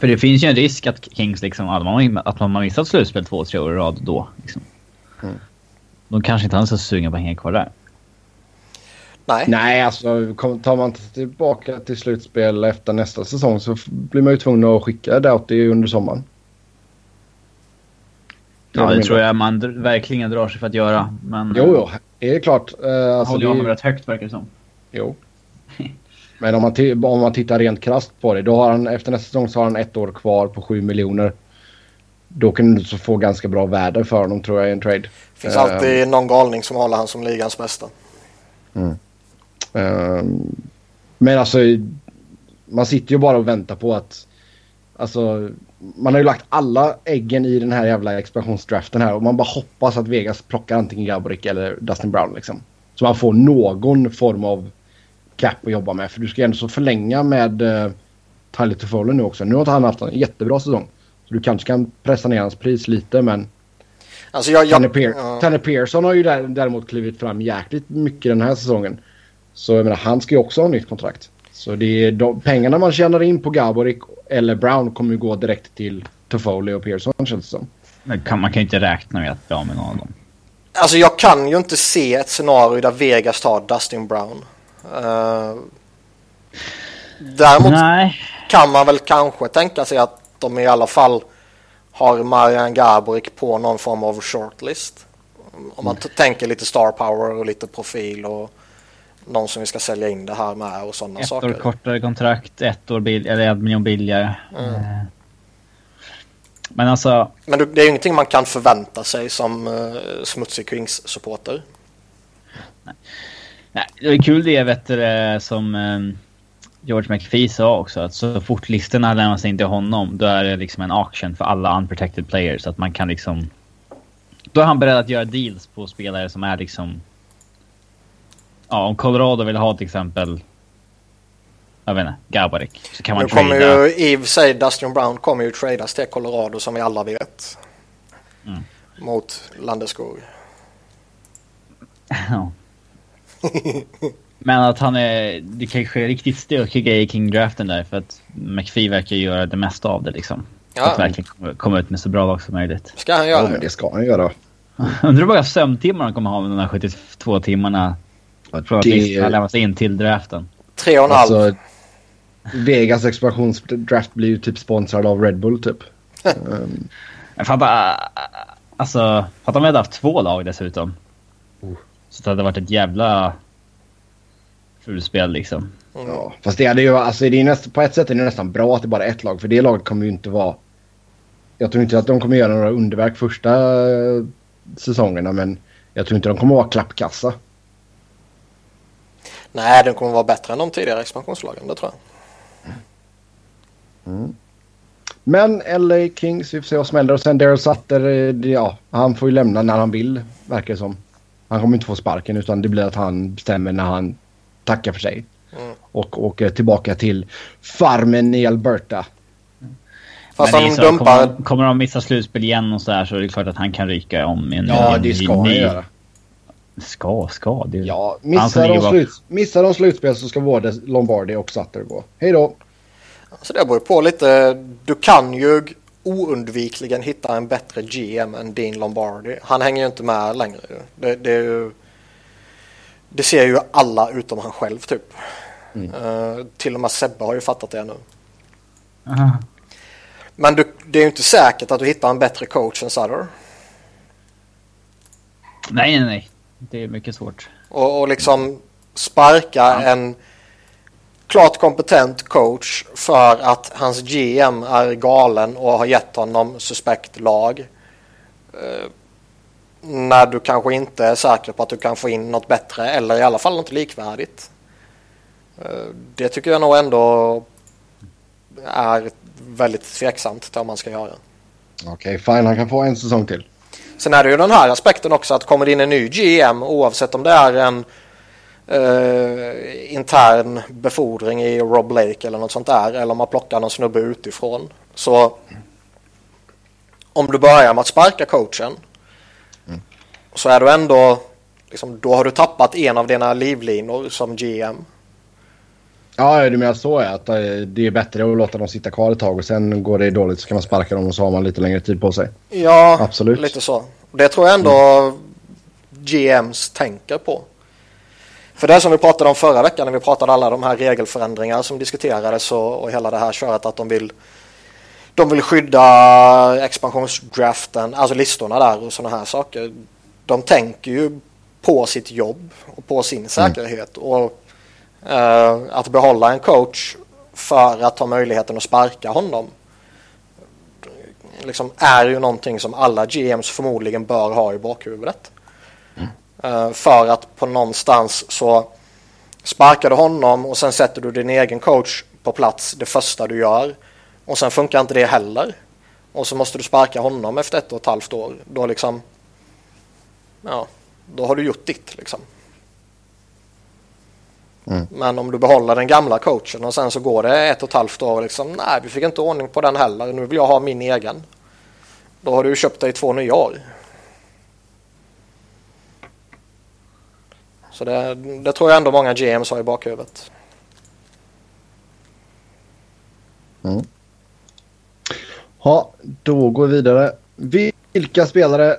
För det finns ju en risk att Kings liksom, att man, att man har missat slutspel två, tre år i rad då. Liksom. Mm. De kanske inte alls är så sugna på att hänga kvar där. Nej. Nej, alltså tar man tillbaka till slutspel efter nästa säsong så blir man ju tvungen att skicka Doughty under sommaren. Ja, det tror jag man verkligen drar sig för att göra. Men, jo, jo, det är klart. Uh, alltså, håller honom det... rätt högt verkar det som. Jo. Men om man, om man tittar rent krast på det. Då har han, efter nästa säsong så har han ett år kvar på 7 miljoner. Då kan du få ganska bra värde för honom tror jag i en trade. Det finns uh, alltid någon galning som håller han som ligans bästa. Mm. Ehm, men alltså, man sitter ju bara och väntar på att... Alltså, man har ju lagt alla äggen i den här jävla expansionsdraften här och man bara hoppas att Vegas plockar antingen Gaborik eller Dustin Brown liksom. Så man får någon form av cap att jobba med. För du ska ju ändå så förlänga med uh, Tyler Toffolo nu också. Nu har han haft en jättebra säsong. Så du kanske kan pressa ner hans pris lite men... Alltså jag, jag, Tanner, Pear ja. Tanner Pearson har ju däremot klivit fram jäkligt mycket den här säsongen. Så jag menar, han ska ju också ha nytt kontrakt. Så det är de, pengarna man tjänar in på Gaborik eller Brown kommer ju gå direkt till Toffoli och Pearson känns det som. Men kan, man kan ju inte räkna med att bli av med någon av dem. Alltså jag kan ju inte se ett scenario där Vegas tar Dustin Brown. Uh, däremot Nej. kan man väl kanske tänka sig att de i alla fall har Marian Gaborik på någon form av shortlist. Om man mm. tänker lite star power och lite profil och någon som vi ska sälja in det här med och sådana saker. Ett år kortare kontrakt, ett år bil eller en miljon billigare. Mm. Eh. Men alltså... Men det är ju ingenting man kan förvänta sig som uh, smutsig Kings-supporter. Nej. Nej, det är kul det vet du, som um, George McPhee sa också. Att så fort listorna lämnas in till honom då är det liksom en auction för alla unprotected players. Att man kan liksom... Då är han beredd att göra deals på spelare som är liksom ja, om Colorado vill ha till exempel jag vet inte, Gaborik. Så kan man nu kommer ju, i och för sig Dustin Brown kommer ju tradas till Colorado som vi alla vet. Mm. Mot Landeskog. Ja. Men att han är, det kanske är riktigt stökiga i King-draften där för att McPhee verkar göra det mesta av det liksom. Ja. Att verkligen komma ut med så bra lag som möjligt. Ska han göra? Ja, men det ska han göra. Undrar hur många sömntimmar han kommer ha med de här 72 timmarna från att listorna lämnas in till draften. Tre och en halv. Alltså, Vegas expansionsdraft blir ju typ sponsrad av Red Bull typ. um. Jag fattar, alltså, fattar om vi hade haft två lag dessutom. Oh. Så det hade varit ett jävla fulspel liksom. Mm. Ja, fast det hade ju, alltså det är nästan, på ett sätt är det nästan bra att det bara är ett lag. För det laget kommer ju inte vara... Jag tror inte att de kommer göra några underverk första säsongerna men Jag tror inte de kommer att vara klappkassa. Nej, den kommer vara bättre än de tidigare expansionslagen, det tror jag. Mm. Men LA Kings, vi får se vad som händer. Och sen Daryl Sutter, eh, ja, han får ju lämna när han vill, verkar det som. Han kommer inte få sparken utan det blir att han bestämmer när han tackar för sig. Mm. Och åker tillbaka till farmen i Alberta. Fast Men han dumpar... Kommer, kommer de missa slutspel igen och så här så är det klart att han kan ryka om en Ja, det ska han göra. Ska, ska. Det... Ja, missar de, slut, missar de slutspel så ska både Lombardi och Sutter gå. Hej då! Så det beror på lite. Du kan ju oundvikligen hitta en bättre GM än Dean Lombardi. Han hänger ju inte med längre. Det, det, ju, det ser ju alla utom han själv typ. Mm. Uh, till och med Sebbe har ju fattat det nu. Uh. Men du, det är ju inte säkert att du hittar en bättre coach än Sutter. Nej, nej, nej. Det är mycket svårt. Och, och liksom sparka ja. en klart kompetent coach för att hans GM är galen och har gett honom suspekt lag. Eh, när du kanske inte är säker på att du kan få in något bättre eller i alla fall något likvärdigt. Eh, det tycker jag nog ändå är väldigt tveksamt till om man ska göra. Okej, okay, fine. Han kan få en säsong till. Sen är det ju den här aspekten också att kommer det in en ny GM oavsett om det är en eh, intern befordring i Rob Blake eller något sånt där eller om man plockar någon snubbe utifrån. Så om du börjar med att sparka coachen mm. så är du ändå liksom, då har du tappat en av dina livlinor som GM. Ja, du menar så ja. Att eh, det är bättre att låta dem sitta kvar ett tag och sen går det dåligt så kan man sparka dem och så har man lite längre tid på sig. Ja, Absolut. lite så. Det tror jag ändå mm. GMs tänker på. För det som vi pratade om förra veckan när vi pratade alla de här regelförändringar som diskuterades och, och hela det här köret att de vill de vill skydda expansionsdraften, alltså listorna där och sådana här saker. De tänker ju på sitt jobb och på sin mm. säkerhet. Mm. Och att behålla en coach för att ha möjligheten att sparka honom liksom är ju någonting som alla GMs förmodligen bör ha i bakhuvudet. Eh, för att på någonstans så sparkar du honom och sen sätter du din egen coach på plats det första du gör. Och sen funkar inte det heller. Och så måste du sparka honom efter ett och ett halvt år. Då liksom, ja, då har du gjort ditt liksom. Mm. Men om du behåller den gamla coachen och sen så går det ett och ett halvt år och liksom, nej vi fick inte ordning på den heller, nu vill jag ha min egen. Då har du köpt dig två nya år. Så det, det tror jag ändå många GMs har i bakhuvudet. Mm. Ja, då går vi vidare. Vilka spelare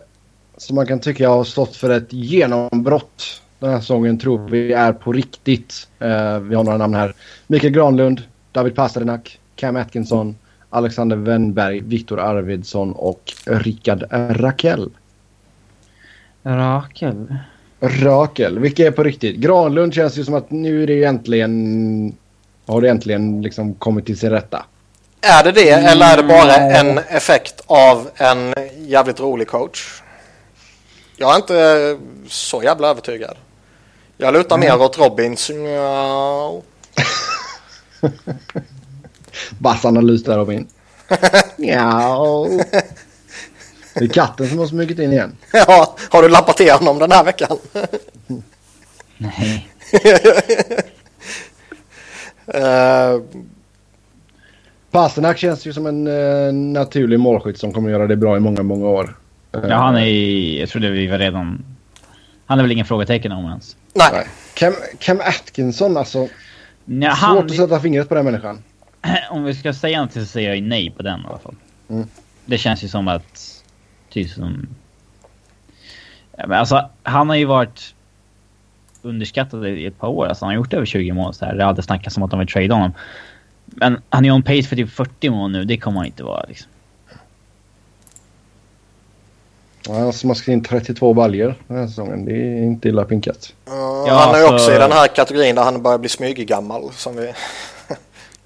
som man kan tycka har stått för ett genombrott den här säsongen tror vi är på riktigt. Uh, vi har några namn här. Mikael Granlund, David Pasternak, Cam Atkinson, Alexander Wennberg, Viktor Arvidsson och Rickard Rakell. Rakel? Rakel, vilka är på riktigt? Granlund känns ju som att nu är det äntligen... Har det äntligen liksom kommit till sin rätta. Är det det eller är det bara en effekt av en jävligt rolig coach? Jag är inte så jävla övertygad. Jag lutar mm. mer åt Robins. Ja. Bassanalys där Robin. ja. Det är katten som har smugit in igen. Ja, har du lappat igenom den här veckan? Nej. uh, Pasternak känns ju som en uh, naturlig målskytt som kommer göra det bra i många, många år. Uh, ja, han är Jag trodde vi var redan... Han är väl ingen frågetecken om ens. Nej. Cam, Cam Atkinson alltså. Ja, han... Svårt att sätta fingret på den människan. Om vi ska säga något så säger jag nej på den i alla fall. Mm. Det känns ju som att typ som... Ja, men alltså, han har ju varit underskattad i ett par år. Alltså, han har gjort över 20 mål. Så här. Det hade snackats om att de vill trade honom. Men han är on pace för typ 40 mål nu. Det kommer han inte vara liksom. Han smaskade in 32 baljor den här säsongen. Det är inte illa pinkat. Uh, ja, han är alltså... också i den här kategorin där han börjar bli smyggammal. Som vi...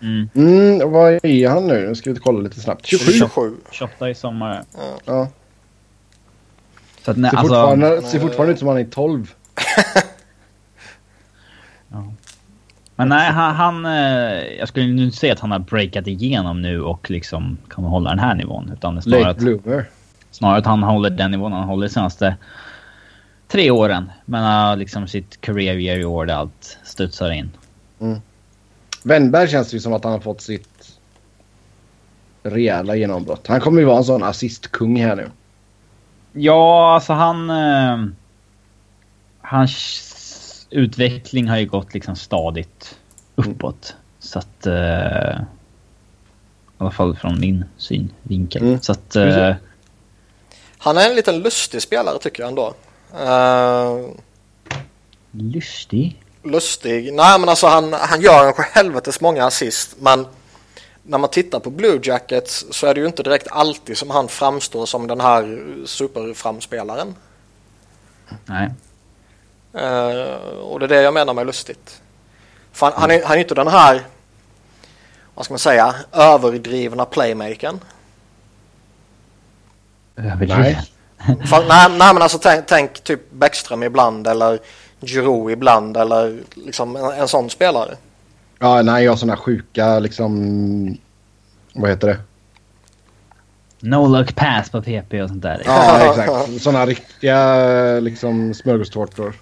mm. Mm, vad är han nu? Nu ska vi kolla lite snabbt. 27. 28 i sommar. Ja. Så att, nej, Ser, alltså, fortfarande, ser fortfarande ut som han är 12. men nej, han, han... eh, Jag skulle inte säga att han har breakat igenom nu och liksom kan hålla den här nivån. Utan snarare Late att, bloomer. Snarare att han håller den nivån han håller de senaste tre åren. Men uh, liksom sitt career year i år där allt studsar in. Wennberg känns det ju som att han har fått sitt rejäla genombrott. Han kommer ju vara en sån assistkung här nu. Ja, alltså han... Eh, hans utveckling har ju gått liksom stadigt uppåt. Så att... Eh, I alla fall från min synvinkel. Mm. Så att... Eh, Han är en liten lustig spelare tycker jag ändå. Uh, lustig. lustig. Nej men alltså han, han gör en helvetes många assist. Men när man tittar på Blue Jackets så är det ju inte direkt alltid som han framstår som den här superframspelaren. Nej. Eh, och det är det jag menar med lustigt. För han, han, är, han är inte den här, vad ska man säga, överdrivna playmakern. Överdriven. För, nej, nej men alltså tänk, tänk typ Bäckström ibland eller Giroud ibland eller liksom en, en sån spelare. Ja, nej, jag har såna sjuka liksom... Vad heter det? No look pass på PP och sånt där. Ja, exakt. Såna riktiga liksom smörgåstårtor.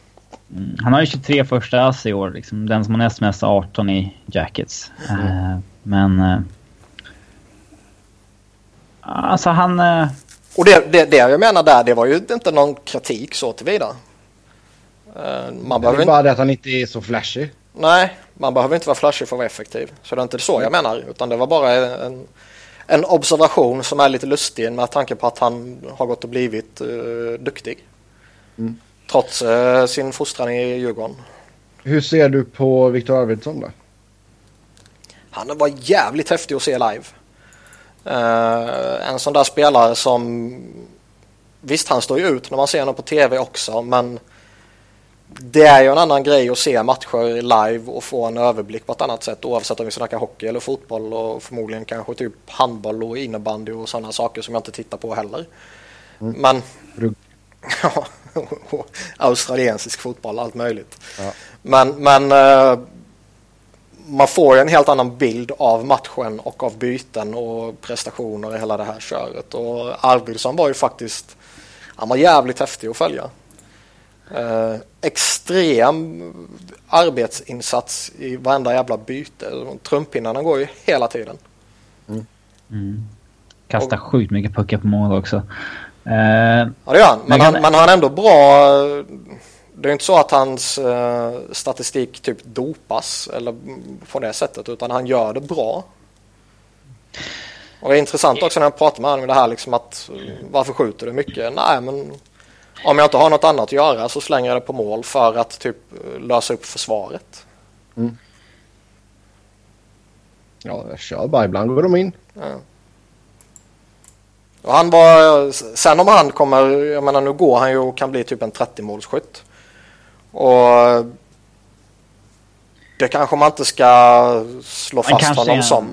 Mm. Han har ju 23 första ass i år. Liksom. Den som har näst mest 18 i Jackets. Eh, men... Uh, alltså han... Uh, Och det, det, det jag menar där, det var ju inte någon kritik så tillvida. Uh, man Det är inte, bara det att han inte är så flashig. nej, man behöver inte vara flashig för att vara effektiv. Så det är inte så jag menar, utan det var bara en, en observation som är lite lustig med tanke på att han har gått och blivit uh, duktig. Mm. Trots uh, sin fostran i Djurgården. Hur ser du på Viktor Arvidsson då? Han var jävligt häftig att se live. Eh, en sån där spelare som... Visst, han står ju ut när man ser honom på tv också, men det är ju en annan grej att se matcher live och få en överblick på ett annat sätt oavsett om vi snackar hockey eller fotboll och förmodligen kanske typ handboll och innebandy och sådana saker som jag inte tittar på heller. Men... Ja, och australiensisk fotboll, allt möjligt. Ja. Men, men eh, man får ju en helt annan bild av matchen och av byten och prestationer i hela det här köret. Och Arvidsson var ju faktiskt, han var jävligt häftig att följa. Eh, extrem arbetsinsats i varenda jävla byte. Trumpinnarna går ju hela tiden. mm, kastar sjukt mycket puckar på mål också. Eh, Ja det gör han. Men, Men han, men han är ändå bra. Det är inte så att hans eh, statistik typ dopas eller på det sättet utan han gör det bra. Och det är intressant också när jag pratar med honom om det här liksom att varför skjuter du mycket? Nej men om jag inte har något annat att göra så slänger jag det på mål för att typ eh, lösa upp försvaret. Ja, jag kör bara. Ibland går de in. Och han var, sen om han kommer, jag menar nu går han ju och kan bli typ en 30-målsskytt. Och det kanske man inte ska slå Han fast kanske honom är- som.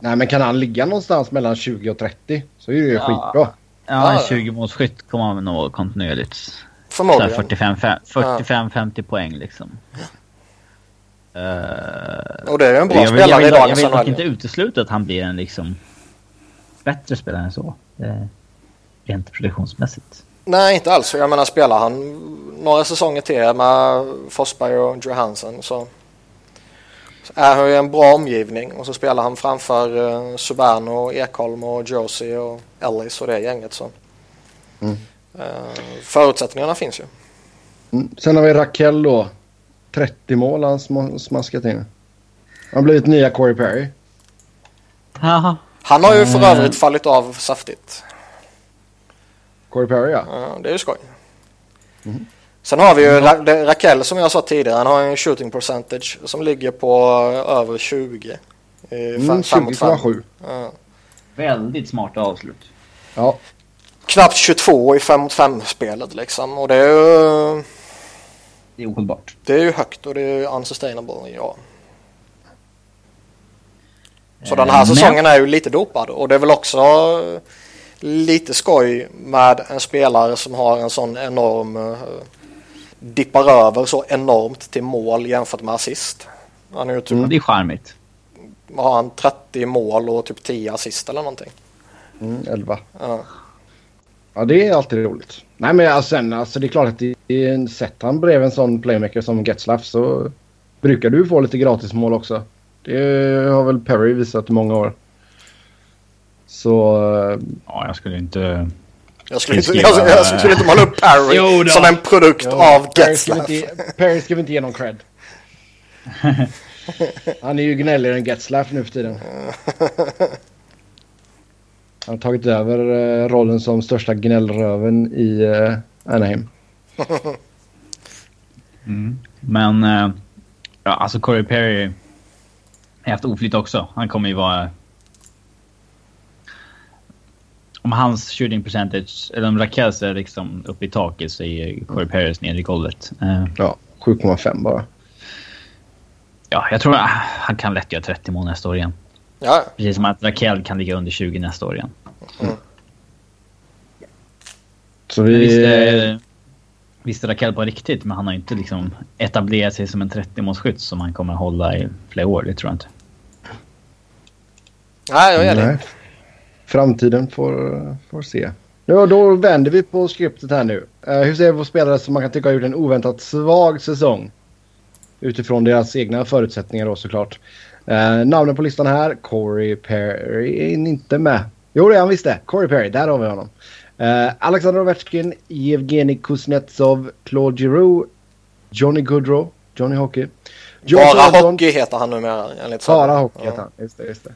Nej, men kan han ligga någonstans mellan 20 och 30 så är det ju Ja. skitbra. ja, en Ja. 20 målsskytt kommer han nå kontinuerligt. Förmodligen. 45-50 poäng liksom. Eh, Och det är ju en bra jag vill, jag spelare vill, i jag vill dock inte utesluta att han blir en liksom bättre spelare än så. Eh, rent produktionsmässigt. Nej, inte alls. Jag menar spelar han några säsonger till med Forsberg och Johansson så, så är han ju en bra omgivning och så spelar han framför uh, Subano, Ekholm och Josie och Ellis och det gänget så. Mm. Eh, förutsättningarna finns ju. Mm. Sen har vi Raquel då. 30 mål han sm- smaskat in. Han har blivit nya Corey Perry. Haha. Han har ju för Mm. övrigt fallit av saftigt. Corey Perry ja. Ja, det är ju skoj. Sen har vi ju Ra- det- Raquel som jag sa tidigare. Han har en shooting percentage som ligger på över 20. i Mm, fem- fem mot fem. 20,7. Ja. Väldigt smarta avslut. Ja. Knappt 22 i 5 mot 5 spelet liksom. Och det är ju, Det är ohållbart. det är ju högt och det är ju unsustainable. Ja. Så den här Eh, säsongen är ju lite dopad och det är väl också lite skoj med en spelare som har en sån enorm uh, dippar över så enormt till mål jämfört med assist. Han är ju typ, mm, det är charmigt. Har han? 30 mål och typ 10 assist eller någonting. Mm, 11. Ja. ja, det är alltid roligt. Nej men alltså, sen, alltså det är klart att i en sätter han bredvid en sån playmaker som Getzlaff så brukar du få lite gratismål också. Det har väl Perry visat i många år. Så... Ja, jag skulle inte... Jag skulle inte, jag, jag skulle inte måla upp Perry som en produkt jo, av Getzlaff. Perry ska vi inte ge någon cred. Han är ju gnälligare än Getzlaff nu för tiden. Han har tagit över uh, rollen som största gnällröven i uh, Anaheim. Mm. Men uh, ja, alltså Corey Perry har haft oflyt också. Han kommer ju vara... Om hans shooting percentage, eller om Rakels är liksom uppe i taket så är Corey Perrys nere i golvet. Ja, 7,5 bara. Ja, jag tror han kan lätt göra 30 mål nästa år igen. Ja. Precis som att Raquel kan ligga under 20 nästa år igen. Mm. Så vi... Visst är, visst är Raquel på riktigt, men han har inte liksom etablerat sig som en 30-målsskytt som han kommer hålla i flera år. Det tror jag inte. Nej, jag är det. Framtiden får, får se. Ja, då vänder vi på skriptet här nu. Uh, hur ser vi på spelare som man kan tycka har gjort en oväntat svag säsong? Utifrån deras egna förutsättningar då såklart. Uh, namnen på listan här. Corey Perry är inte med. Jo, det är han visst det. Corey Perry, där har vi honom. Uh, Alexander Ovechkin, Evgeni Kuznetsov, Claude Giroux, Johnny Goodrow, Johnny Hockey. George Bara. Hockey heter han numera enligt Bara Hockey heter han, just det. Just det.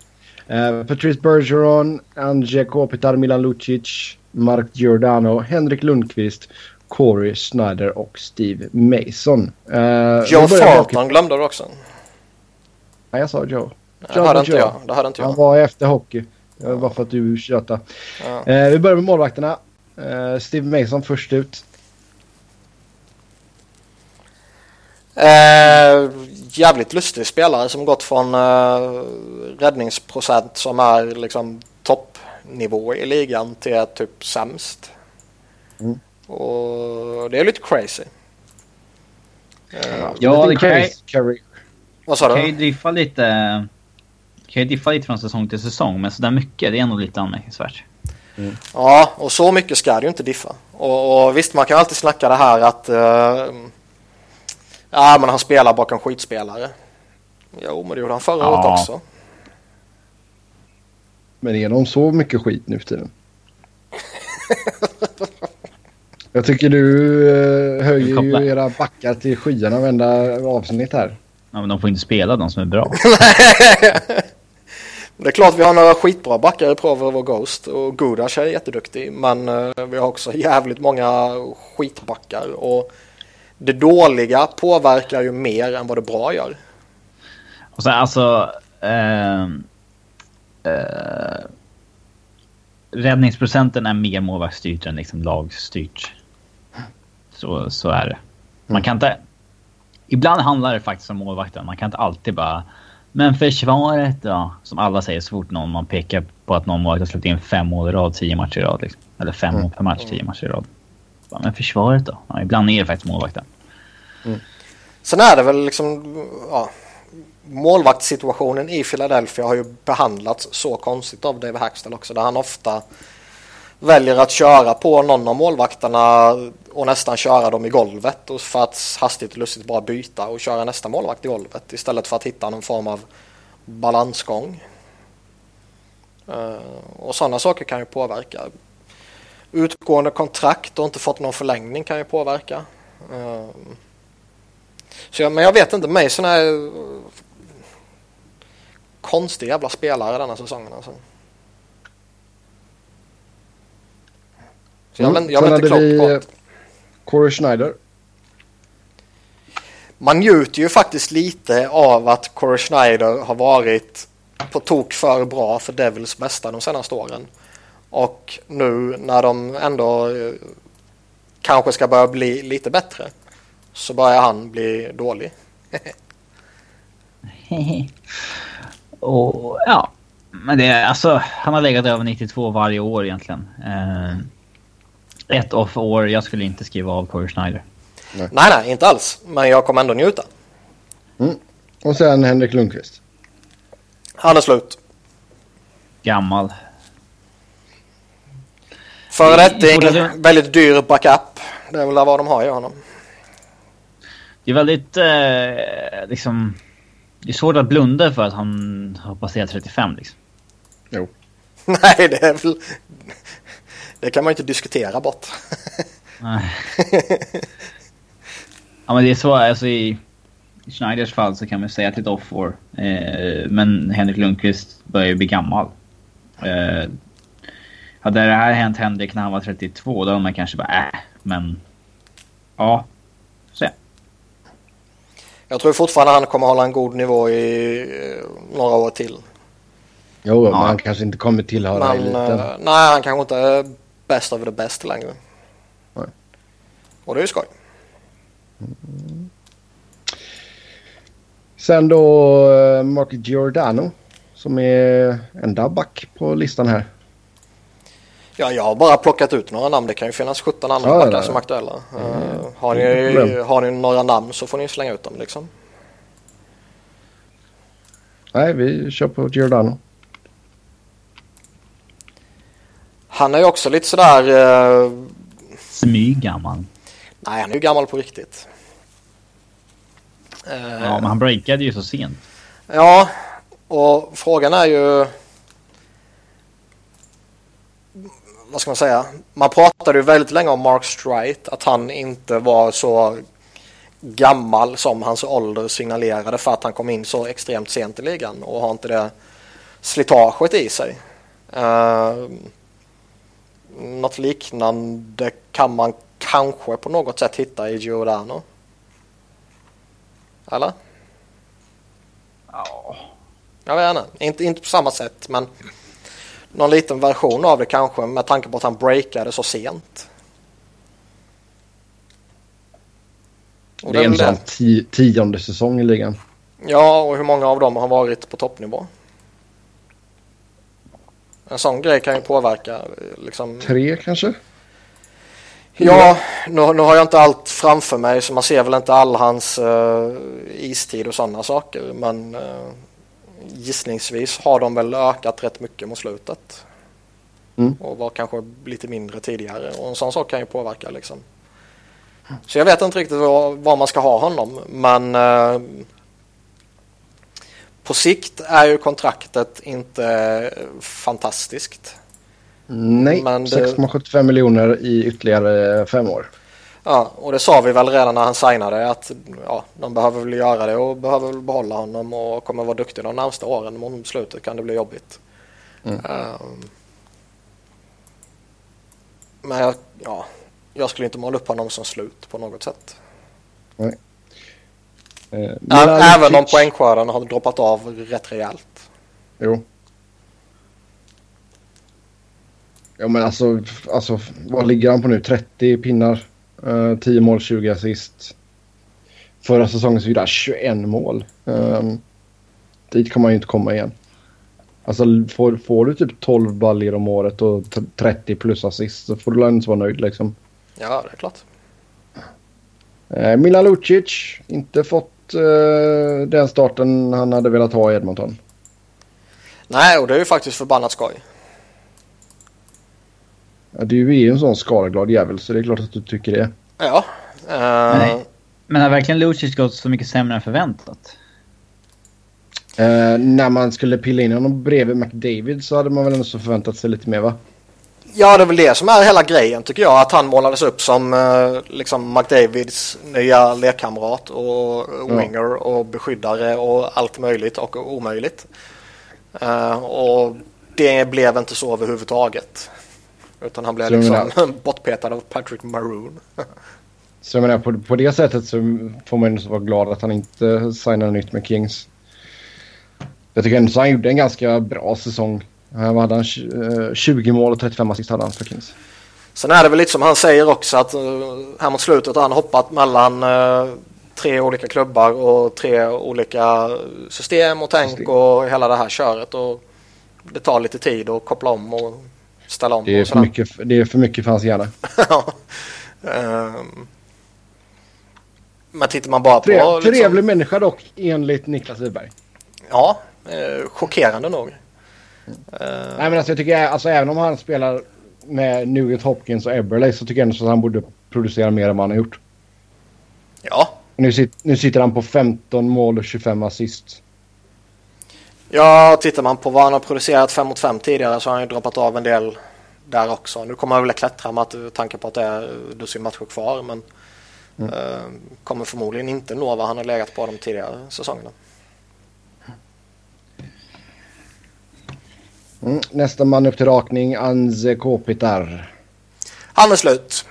Uh, Patrice Bergeron, Andrzej Kopitar, Milan Lucic, Mark Giordano, Henrik Lundqvist, Corey Snyder och Steve Mason. Uh, Joe Thornton glömde du också. Nej, jag sa Joe. Det hörde inte jag. Det hörde inte jag. Han var efter hockey. Det var bara för att du tjötade. Ja. Uh, vi börjar med målvakterna. Uh, Steve Mason först ut. Uh, jävligt lustig spelare som gått från uh, räddningsprocent som är liksom toppnivå i ligan till typ sämst. Mm. Och det är lite crazy. Uh, ja, det kan ju... Vad sa du? Kan ju diffa lite... Kan ju diffa lite från säsong till säsong, men sådär mycket, det är nog lite anmärkningsvärt. Mm. Ja, och så mycket ska det ju inte diffa. Och, och visst, man kan alltid snacka det här att... Uh, ja, men han spelar bakom skitspelare. Jo, men det gjorde han förra ja. året också. Men är de så mycket skit nu för tiden? Jag tycker du eh, höjer ju era backar till skyarna varenda avsnitt här. Ja, men de får inte spela de som är bra. det är klart vi har några skitbra backar i Prover och Ghost och Gudash är jätteduktig. Men uh, vi har också jävligt många skitbackar och det dåliga påverkar ju mer än vad det bra gör. Och sen alltså... Uh, uh, räddningsprocenten är mer målvaktsstyrt än liksom lagstyrt. Så, så är det. Man mm. kan inte... Ibland handlar det faktiskt om målvakten. Man kan inte alltid bara... Men försvaret då? Som alla säger så fort någon man pekar på att någon målvakt har släppt in fem mål i rad, tio matcher i rad. Liksom. Eller fem mm. mål per match, tio matcher i rad. Men försvaret då? Ja, ibland är det faktiskt målvakten. Mm. Sen är det väl liksom... Ja, målvaktssituationen i Philadelphia har ju behandlats så konstigt av Dave Hackstall också. Där han ofta väljer att köra på någon av målvakterna och nästan köra dem i golvet och för att hastigt och lustigt bara byta och köra nästa målvakt i golvet istället för att hitta någon form av balansgång. Eh, och sådana saker kan ju påverka. Utgående kontrakt och inte fått någon förlängning kan ju påverka. Uh, så jag, men jag vet inte, Mason är konstig jävla spelare denna säsongen alltså. Så jag, mm. jag inte klart på att... Corey Schneider. Man njuter ju faktiskt lite av att Corey Schneider har varit på tok för bra för Devils bästa de senaste åren. Och nu när de ändå eh, kanske ska börja bli lite bättre så börjar han bli dålig. Och ja, Men det är alltså, han har legat över 92 varje år egentligen. Eh, ett off-år, jag skulle inte skriva av Corey Schneider. Nej. nej, nej, inte alls. Men jag kommer ändå njuta. Mm. Och sen Henrik Lundqvist. Han är slut. Gammal. Föredetting, väldigt dyr backup. Det är väl vad de har i honom. Det är väldigt eh, liksom... Det är svårt att blunda för att han har passerat 35 liksom. Jo. Nej, det är väl... Det kan man inte diskutera bort. Nej. ja, men det är så. Alltså i Schneiders fall så kan man säga att det är ett off-år. Eh, men Henrik Lundqvist börjar ju bli gammal. Eh, hade det här hänt Henrik när han var 32 då hade man kanske bara äh, men... Ja. Se. Jag tror fortfarande han kommer hålla en god nivå i eh, några år till. Jo, ja. men han kanske inte kommer tillhöra men, eliten. Uh, nej, han kanske inte är best of the best längre. Nej. Och det är ju skoj. Mm. Sen då uh, Mark Giordano som är enda back på listan här. Ja, jag har bara plockat ut några namn. Det kan ju finnas 17 andra ja, backar som är aktuella. Mm. Uh, har, ni, har ni några namn så får ni slänga ut dem liksom. Nej, vi kör på Giordano. Han är ju också lite sådär... Uh... Smyggammal. Nej, han är ju gammal på riktigt. Uh... Ja, men han breakade ju så sent. Ja, och frågan är ju... Vad ska man säga? Man pratade ju väldigt länge om Mark Strite. Att han inte var så gammal som hans ålder signalerade för att han kom in så extremt sent i ligan och har inte det slitaget i sig. Uh, något liknande kan man kanske på något sätt hitta i Giordano. Eller? Ja. Jag vet inte. inte. Inte på samma sätt men någon liten version av det kanske med tanke på att han breakade så sent. Och det är en sån ti tionde säsong i ligan. Ja, och hur många av dem har varit på toppnivå? En sån grej kan ju påverka. Liksom... Tre kanske? Ja, nu, nu, har jag inte allt framför mig så man ser väl inte all hans uh, istid och sådana saker. Men uh, gissningsvis har de väl ökat rätt mycket mot slutet. Mm. Och var kanske lite mindre tidigare. Och en sån sak kan ju påverka liksom. Så jag vet inte riktigt var man ska ha honom. Men uh, på sikt är ju kontraktet inte fantastiskt. Nej, 6,75 miljoner i ytterligare fem år. Ja, och det sa vi väl redan när han signade att ja, de behöver väl göra det och behöver väl behålla honom och kommer vara duktiga de närmsta åren. Mot slutet kan det bli jobbigt. Mm. Um, men jag, ja, jag skulle inte måla upp honom som slut på något sätt. Nej. Eh, Även om poängskörden har droppat av rätt rejält. Jo. Ja men alltså, alltså vad ligger han på nu? 30 pinnar, uh, 10 mål, 20 assist. Förra säsongen så gjorde han 21 mål. Um, dit kommer man ju inte komma igen. Alltså får, får du typ 12 baljor om året och 30 plus assist så får du inte vara nöjd liksom. Ja, det är klart. Uh, Milan Lucic, inte fått uh, den starten han hade velat ha i Edmonton. Nej, och det är ju faktiskt förbannat skoj. Ja, du är ju en sån skaleglad jävel så det är klart att du tycker det. Ja. Uh... Men, men har verkligen Lucic gått så mycket sämre än förväntat? Uh, när man skulle pilla in honom bredvid McDavid så hade man väl ändå så förväntat sig lite mer va? Ja, det är väl det som är hela grejen tycker jag. Att han målades upp som uh, liksom McDavids nya lekkamrat och winger ja. och beskyddare och allt möjligt och omöjligt. Uh, och det blev inte så överhuvudtaget. Utan han blev så liksom bortpetad av Patrick Maroon. så jag menar på, på det sättet så får man ju vara glad att han inte signade nytt med Kings. Jag tycker ändå att han gjorde en ganska bra säsong. Han hade han 20 mål och 35 assist hade han för Kings. Sen är det väl lite som han säger också att eh, här mot slutet har han hoppat mellan uh, tre olika klubbar och tre olika system och tänk system. och hela det här köret. Och det tar lite tid att koppla om och ställa om. Det är, för mycket, det är för mycket för hans hjärna. um, men tittar man bara på... Trev, liksom, trevlig människa dock enligt Niklas Wiberg. Ja, eh, chockerande nog. Mm. Uh, Nej men alltså jag tycker alltså även om han spelar med Nugent Hopkins och Eberle så tycker jag ändå att han borde producera mer än vad han har gjort. Ja. Nu, sit, nu sitter han på 15 mål och 25 assist. Ja, tittar man på vad han har producerat 5 mot 5 tidigare så har han ju droppat av en del där också. Nu kommer han väl att klättra med tanke på att det är dussin matcher kvar men mm. eh, kommer förmodligen inte nå vad han har legat på de tidigare säsongerna. Mm, nästa man upp till rakning, Anze Kopitar. Han är slut.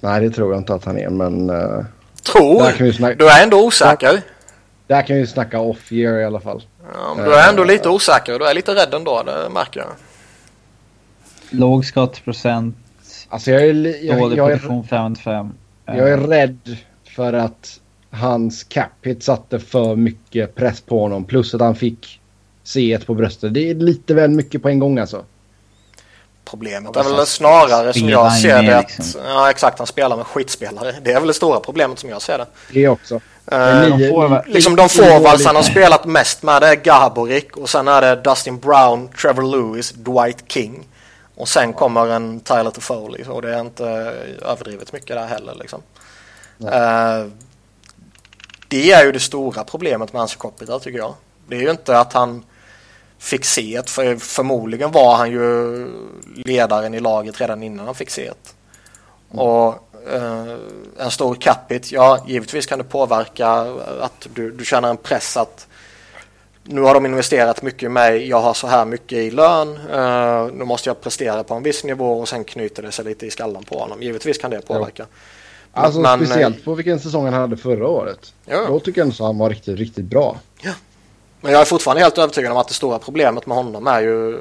Nej, det tror jag inte att han är, men... Uh, tror? Snacka... Du är ändå osäker. Där kan vi snacka off year i alla fall. Ja, men du är ändå lite osäker. Du är lite rädd ändå, det märker jag. Låg skottprocent. Alltså jag är... Jag, dålig jag, position 5-5. Jag är rädd för att hans cap hit satte för mycket press på honom. Plus att han fick C1 på bröstet. Det är lite väl mycket på en gång alltså. Problemet är väl snarare som jag ser det att, liksom. ja exakt, han spelar med skitspelare. Det är väl det stora problemet som jag ser det. Det också. Uh, de får, liksom de forwards han har spelat mest med det är Gaborik och sen är det Dustin Brown, Trevor Lewis, Dwight King. Och sen kommer en Tyler Toffoli och det är inte överdrivet mycket där heller liksom. Uh, det är ju det stora problemet med hans copy tycker jag. Det är ju inte att han fick se ett, för förmodligen var han ju ledaren i laget redan innan han fick se ett. Mm. Och en stor capita, ja givetvis kan det påverka att du, du känner en press att nu har de investerat mycket i mig, jag har så här mycket i lön, eh, nu måste jag prestera på en viss nivå och sen knyter det sig lite i skallen på honom. Givetvis kan det påverka. Ja. Alltså men, speciellt på vilken säsong han hade förra året. Ja. Då tycker jag att han var riktigt, riktigt bra. Ja. Men jag är fortfarande helt övertygad om att det stora problemet med honom är ju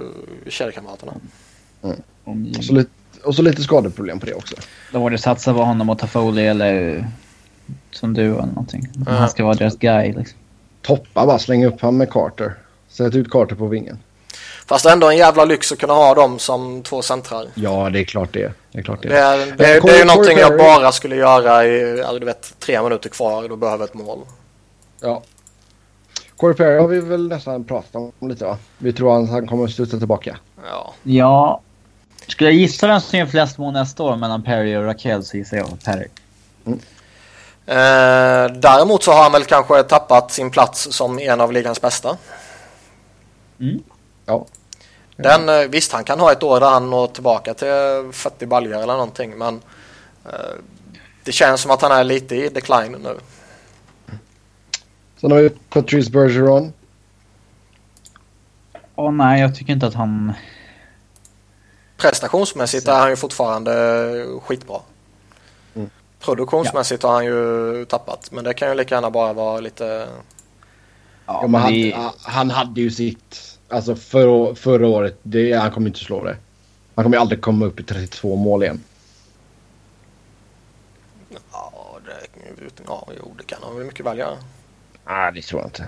kedjekamraterna. Mm. Så lite, och så lite skadeproblem på det också. Då var det satsa på honom och ta Foley eller som du eller någonting. Mm. Han ska vara deras guy liksom. Toppa bara, slänga upp honom med Carter. Sätt ut Carter på vingen. Fast ändå en jävla lyx att kunna ha dem som två centrar. Ja, det är klart det. Det är, klart det. Det är, det, det, är, det är ju någonting jag bara skulle göra i, du vet, tre minuter kvar. Då behöver ett mål. Ja. Corey Perry har vi väl nästan pratat om lite va? Vi tror att han kommer att studsa tillbaka. Ja. Ja. Skulle jag gissa vem som gör flest mål nästa år mellan Perry och Raquel så gissar jag Perry. Mm. Eh, däremot så har han väl kanske tappat sin plats som en av ligans bästa. Mm. Ja. Den, eh, visst, han kan ha ett år där han når tillbaka till 40 baljor eller någonting men eh, det känns som att han är lite i decline nu. Sen har vi Patrice Bergeron. Åh oh, nej, jag tycker inte att han... Prestationsmässigt är han ju fortfarande skitbra. Mm. Produktionsmässigt ja. har han ju tappat. Men det kan ju lika gärna bara vara lite... Ja, men det... han, han hade ju sitt... Alltså för, förra året, det, han kommer inte slå det. Han kommer ju aldrig komma upp i 32 mål igen. Ja, det, ja jo, det kan han väl mycket väl göra. Nej, det tror jag inte.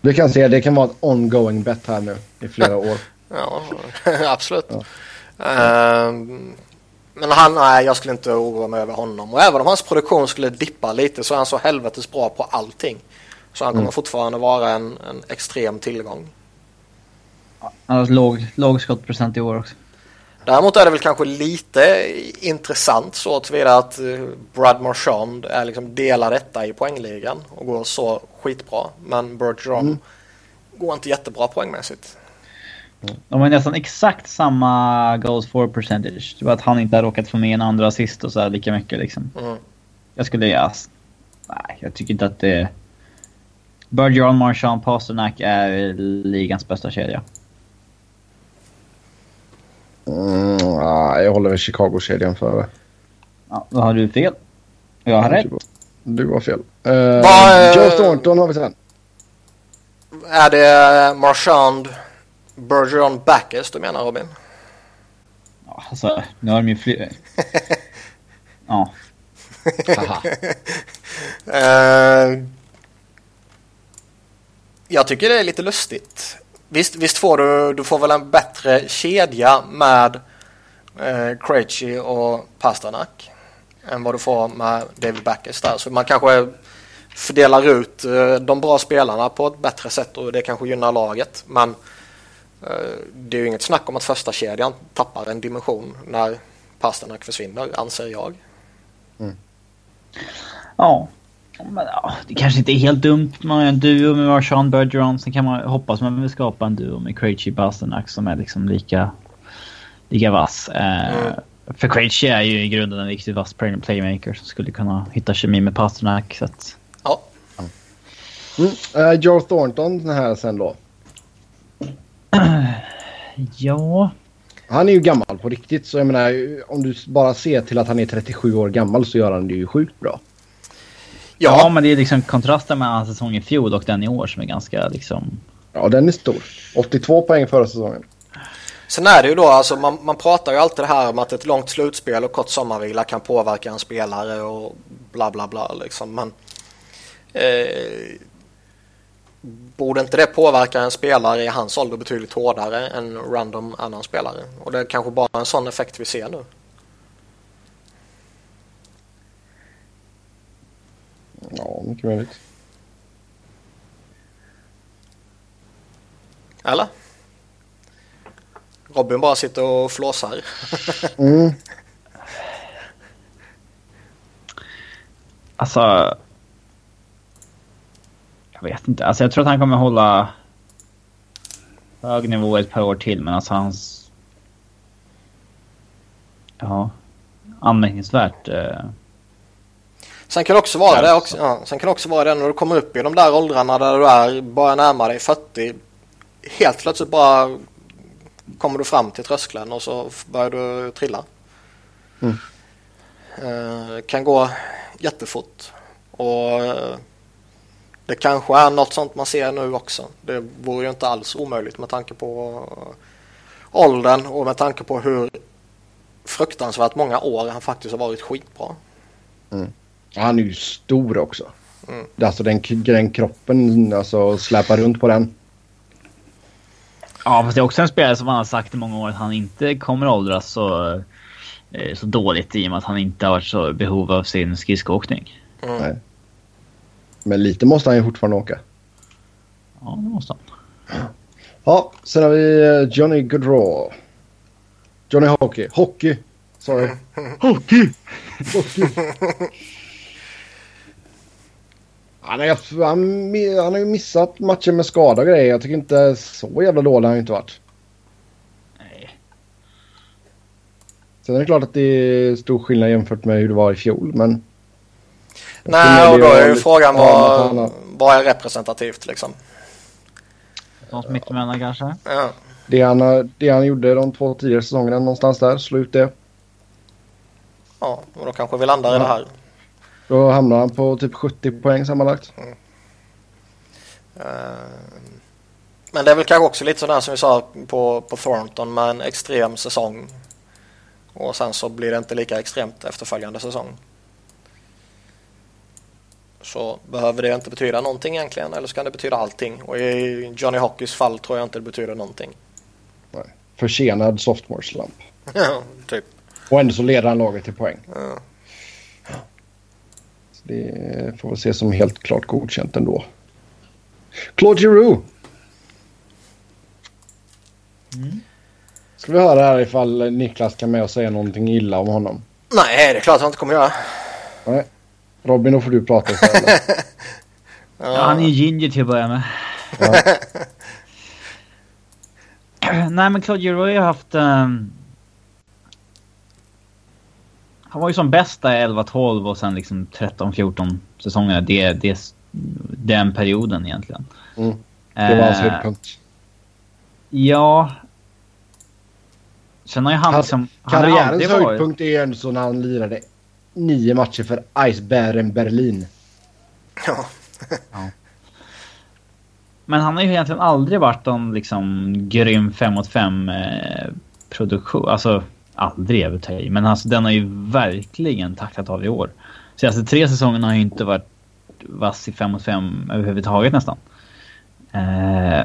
Vi kan se, det kan vara ett ongoing bet här nu i flera år. Ja, absolut. Ja. Uh, men han, nej, jag skulle inte oroa mig över honom. Och även om hans produktion skulle dippa lite så är han så helvetes bra på allting. Så han kommer mm. fortfarande vara en, en extrem tillgång. Han har låg, låg skottprocent i år också. Däremot är det väl kanske lite intressant så tillvida att eh, Brad Marchand är liksom delar detta i poängligan och går så skitbra. Men Bergeron mm. går inte jättebra poängmässigt. De har nästan exakt samma goals for percentage. Det var att han inte har råkat få med en andra assist och så här lika mycket liksom. Mm. Jag skulle, ja, nej, jag tycker inte att det... Bergeron, Marchand, Pasternak är ligans bästa kedja. Mm, jag håller med Chicago-kedjan före. Ja, då har du fel. Jag har rätt. Du har fel. Uh, Va, Joe Thornton har vi sen. Är det Marchand, Bergeron, Backes du menar Robin? Ja, alltså, nu har de ju fler. ja. uh, Jag tycker det är lite lustigt. Visst, visst får du, du får väl en bättre kedja med eh, Krejci och Pasternak än vad du får med David Backes där. Så man kanske fördelar ut eh, de bra spelarna på ett bättre sätt och det kanske gynnar laget. Men det är ju inget snack om att första kedjan tappar en dimension när Pasternak försvinner, anser jag. Mm. Ja. Men, ja, det kanske inte är helt dumt. Man har en duo med Marshawn Bergeron. Sen kan man hoppas man vill skapa en duo med Krejci Pasternak som är liksom lika, lika vass. Eh, mm. För Krejci är ju i grunden en riktigt vass playmaker som skulle kunna hitta kemi med Pasternak. Så att... Ja. Mm. Uh, Joe Thornton här sen då? ja. Han är ju gammal på riktigt så jag menar om du bara ser till att han är 37 år gammal så gör han det ju sjukt bra. Ja, ja men det är liksom kontrasten mellan säsongen i fjol och den i år som är ganska liksom... Ja, den är stor. 82 poäng förra säsongen. Sen är det ju då, alltså man, man pratar ju alltid det här om att ett långt slutspel och kort sommarvila kan påverka en spelare och bla bla bla liksom. Men eh, borde inte det påverka en spelare i hans ålder betydligt hårdare än random annan spelare? Och det är kanske bara en sån effekt vi ser nu. Ja, mycket möjligt. Eller? Robin bara sitter och flåsar. mm. Alltså... Jag vet inte. Alltså jag tror att han kommer hålla hög nivå ett par år till men alltså hans... Ja. Anmärkningsvärt. Eh... Sen kan det också vara det också, ja, sen kan det också vara det när du kommer upp i de där åldrarna där du är, börjar närma dig 40. Helt plötsligt bara kommer du fram till tröskeln och så börjar du trilla. Mm. Eh, kan gå jättefort. Och eh, det kanske är något sånt man ser nu också. Det vore ju inte alls omöjligt med tanke på åldern och med tanke på hur fruktansvärt många år han faktiskt har varit skitbra. Mm. Han är ju stor också. Mm. Alltså den, den kroppen, alltså släpa runt på den. Ja, fast det är också en spelare som han har sagt i många år att han inte kommer åldras så, eh, så dåligt i och med att han inte har varit så behov av sin skridskoåkning. Mm. Men lite måste han ju fortfarande åka. Ja, det måste han. Ja, sen har vi eh, Johnny Gaudreau. Johnny Hockey. Hockey! Sorry. Hockey! Hockey! Han, är, han, han har ju missat matcher med skada och grejer. Jag tycker inte så jävla dålig har han inte varit. Nej. Sen är det klart att det är stor skillnad jämfört med hur det var i fjol, men... Nej, och då är ju frågan vad, vad är representativt liksom? Något mittemellan kanske? Ja. Det han, det han gjorde de två tidigare säsongerna någonstans där, slå ut det. Ja, och då kanske vi landar ja. i det här. Då hamnar han på typ 70 poäng sammanlagt. Mm. Uh, men det är väl kanske också lite sådär som vi sa på, på Thornton med en extrem säsong. Och sen så blir det inte lika extremt efterföljande säsong. Så behöver det inte betyda någonting egentligen eller så kan det betyda allting. Och i Johnny Hockeys fall tror jag inte det betyder någonting. Nej. Försenad sophomore slump. ja, typ. Och ändå så leder han laget till poäng. Ja. Det får vi se som helt klart godkänt ändå. Claude Giroux. Mm. Ska vi höra här ifall Niklas kan med och säga någonting illa om honom? Nej, det är klart att han inte kommer göra. Nej. Robin, då får du prata istället. ja. ja, han är ju ginger till att börja med. Ja. Nej, men Claude Giroux har haft... Um han var ju som bäst där 11-12 och sen liksom 13-14 säsonger. Det, det, den perioden egentligen. Mm. Det var hans eh, höjdpunkt. Ja. Sen har ju han liksom... Karriärens höjdpunkt är ändå så när han lirade nio matcher för Eisbären Berlin. Ja. ja. Men han har ju egentligen aldrig varit någon liksom grym 5 mot 5 eh, produktion. Alltså aldrig är väl Men alltså den har ju verkligen tacklat av i år. Senaste tre säsongerna har ju inte varit vass i 5 mot 5 överhuvudtaget nästan. Eh,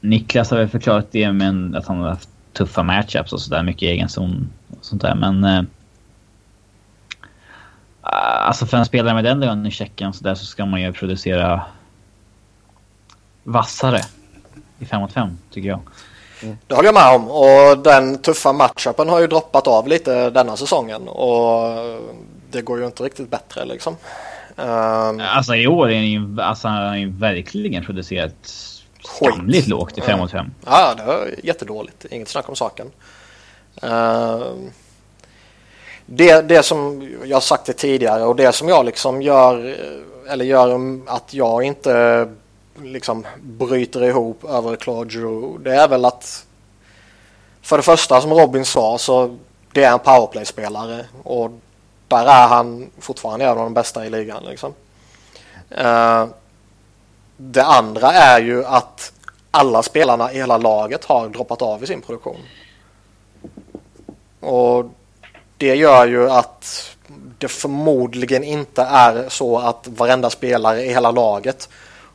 Niklas har väl förklarat det med att han har haft tuffa matchups och sådär. Mycket egen zon och sånt där. Men... Eh, alltså för en spelare med den lönen i Tjeckien så, där så ska man ju producera vassare i 5 mot 5 tycker jag. Mm. Det håller jag med om och den tuffa matchupen har ju droppat av lite denna säsongen och det går ju inte riktigt bättre liksom. Um, alltså i år är ju, alltså, han har ju verkligen producerat skamligt lågt i 5 mot 5. Ja, det är jättedåligt. Inget snack om saken. Uh, det, det som jag sagt det tidigare och det som jag liksom gör eller gör att jag inte liksom bryter ihop över Claude Giroux det är väl att för det första som Robin sa så det är en powerplay-spelare och där är han fortfarande en av de bästa i ligan. Liksom. Uh, det andra är ju att alla spelarna i hela laget har droppat av i sin produktion. Och det gör ju att det förmodligen inte är så att varenda spelare i hela laget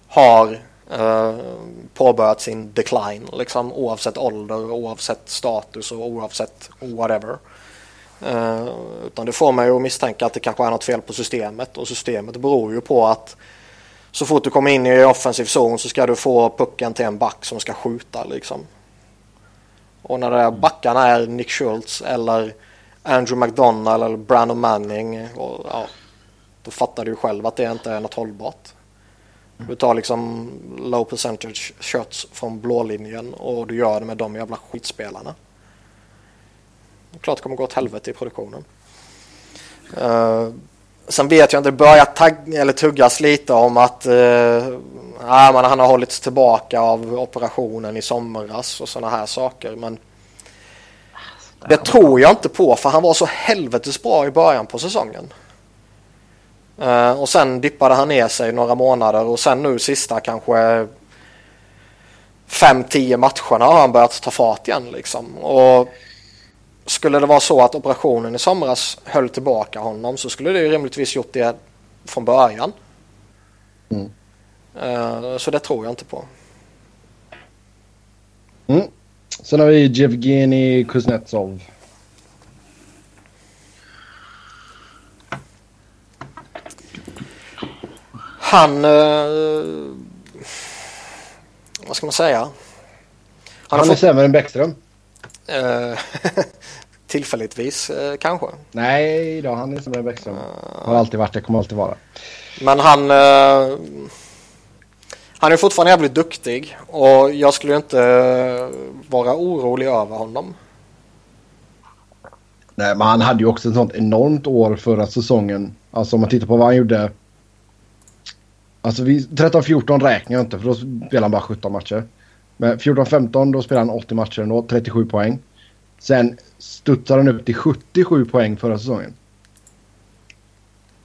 har eh, påbörjat sin decline liksom oavsett ålder, oavsett status och oavsett whatever. Eh, utan det får mig att misstänka att det kanske är något fel på systemet och systemet beror ju på att så fort du kommer in i offensiv zon så ska du få pucken till en back som ska skjuta liksom. Och när det är backarna är Nick Schultz eller Andrew McDonald eller Brandon Manning och, ja, då fattar du ju själv att det inte är något hållbart. Du tar liksom low percentage shots från blålinjen och du gör det med de jävla skitspelarna. Klart det kommer gå åt helvete i produktionen. Uh, sen vet jag inte, det börjar tag- eller tuggas lite om att uh, ja, man, han har hållits tillbaka av operationen i somras och sådana här saker. Men det tror jag inte på för han var så helvetes bra i början på säsongen. Uh, och sen dippade han ner sig några månader och sen nu sista kanske 5-10 matcherna har han börjat ta fart igen liksom. Och skulle det vara så att operationen i somras höll tillbaka honom så skulle det ju rimligtvis gjort det från början. Mm. Uh, så det tror jag inte på. Mm. Sen har vi Jevgenij Kuznetsov. Han... Uh, vad ska man säga? Han, han är fått... sämre än Bäckström. Uh, tillfälligtvis uh, kanske. Nej då, han är sämre än Bäckström. Har alltid varit det, kommer alltid vara. Men han han är fortfarande jävligt duktig och jag skulle inte eh, vara orolig över honom. Nej, men han hade ju också ett sånt enormt år förra säsongen. Alltså om man tittar på vad han gjorde Alltså 13-14 räknar jag inte för då spelar han bara 17 matcher. Men 14-15 då spelar han 80 matcher ändå, 37 poäng. Sen studsar han upp till 77 poäng förra säsongen.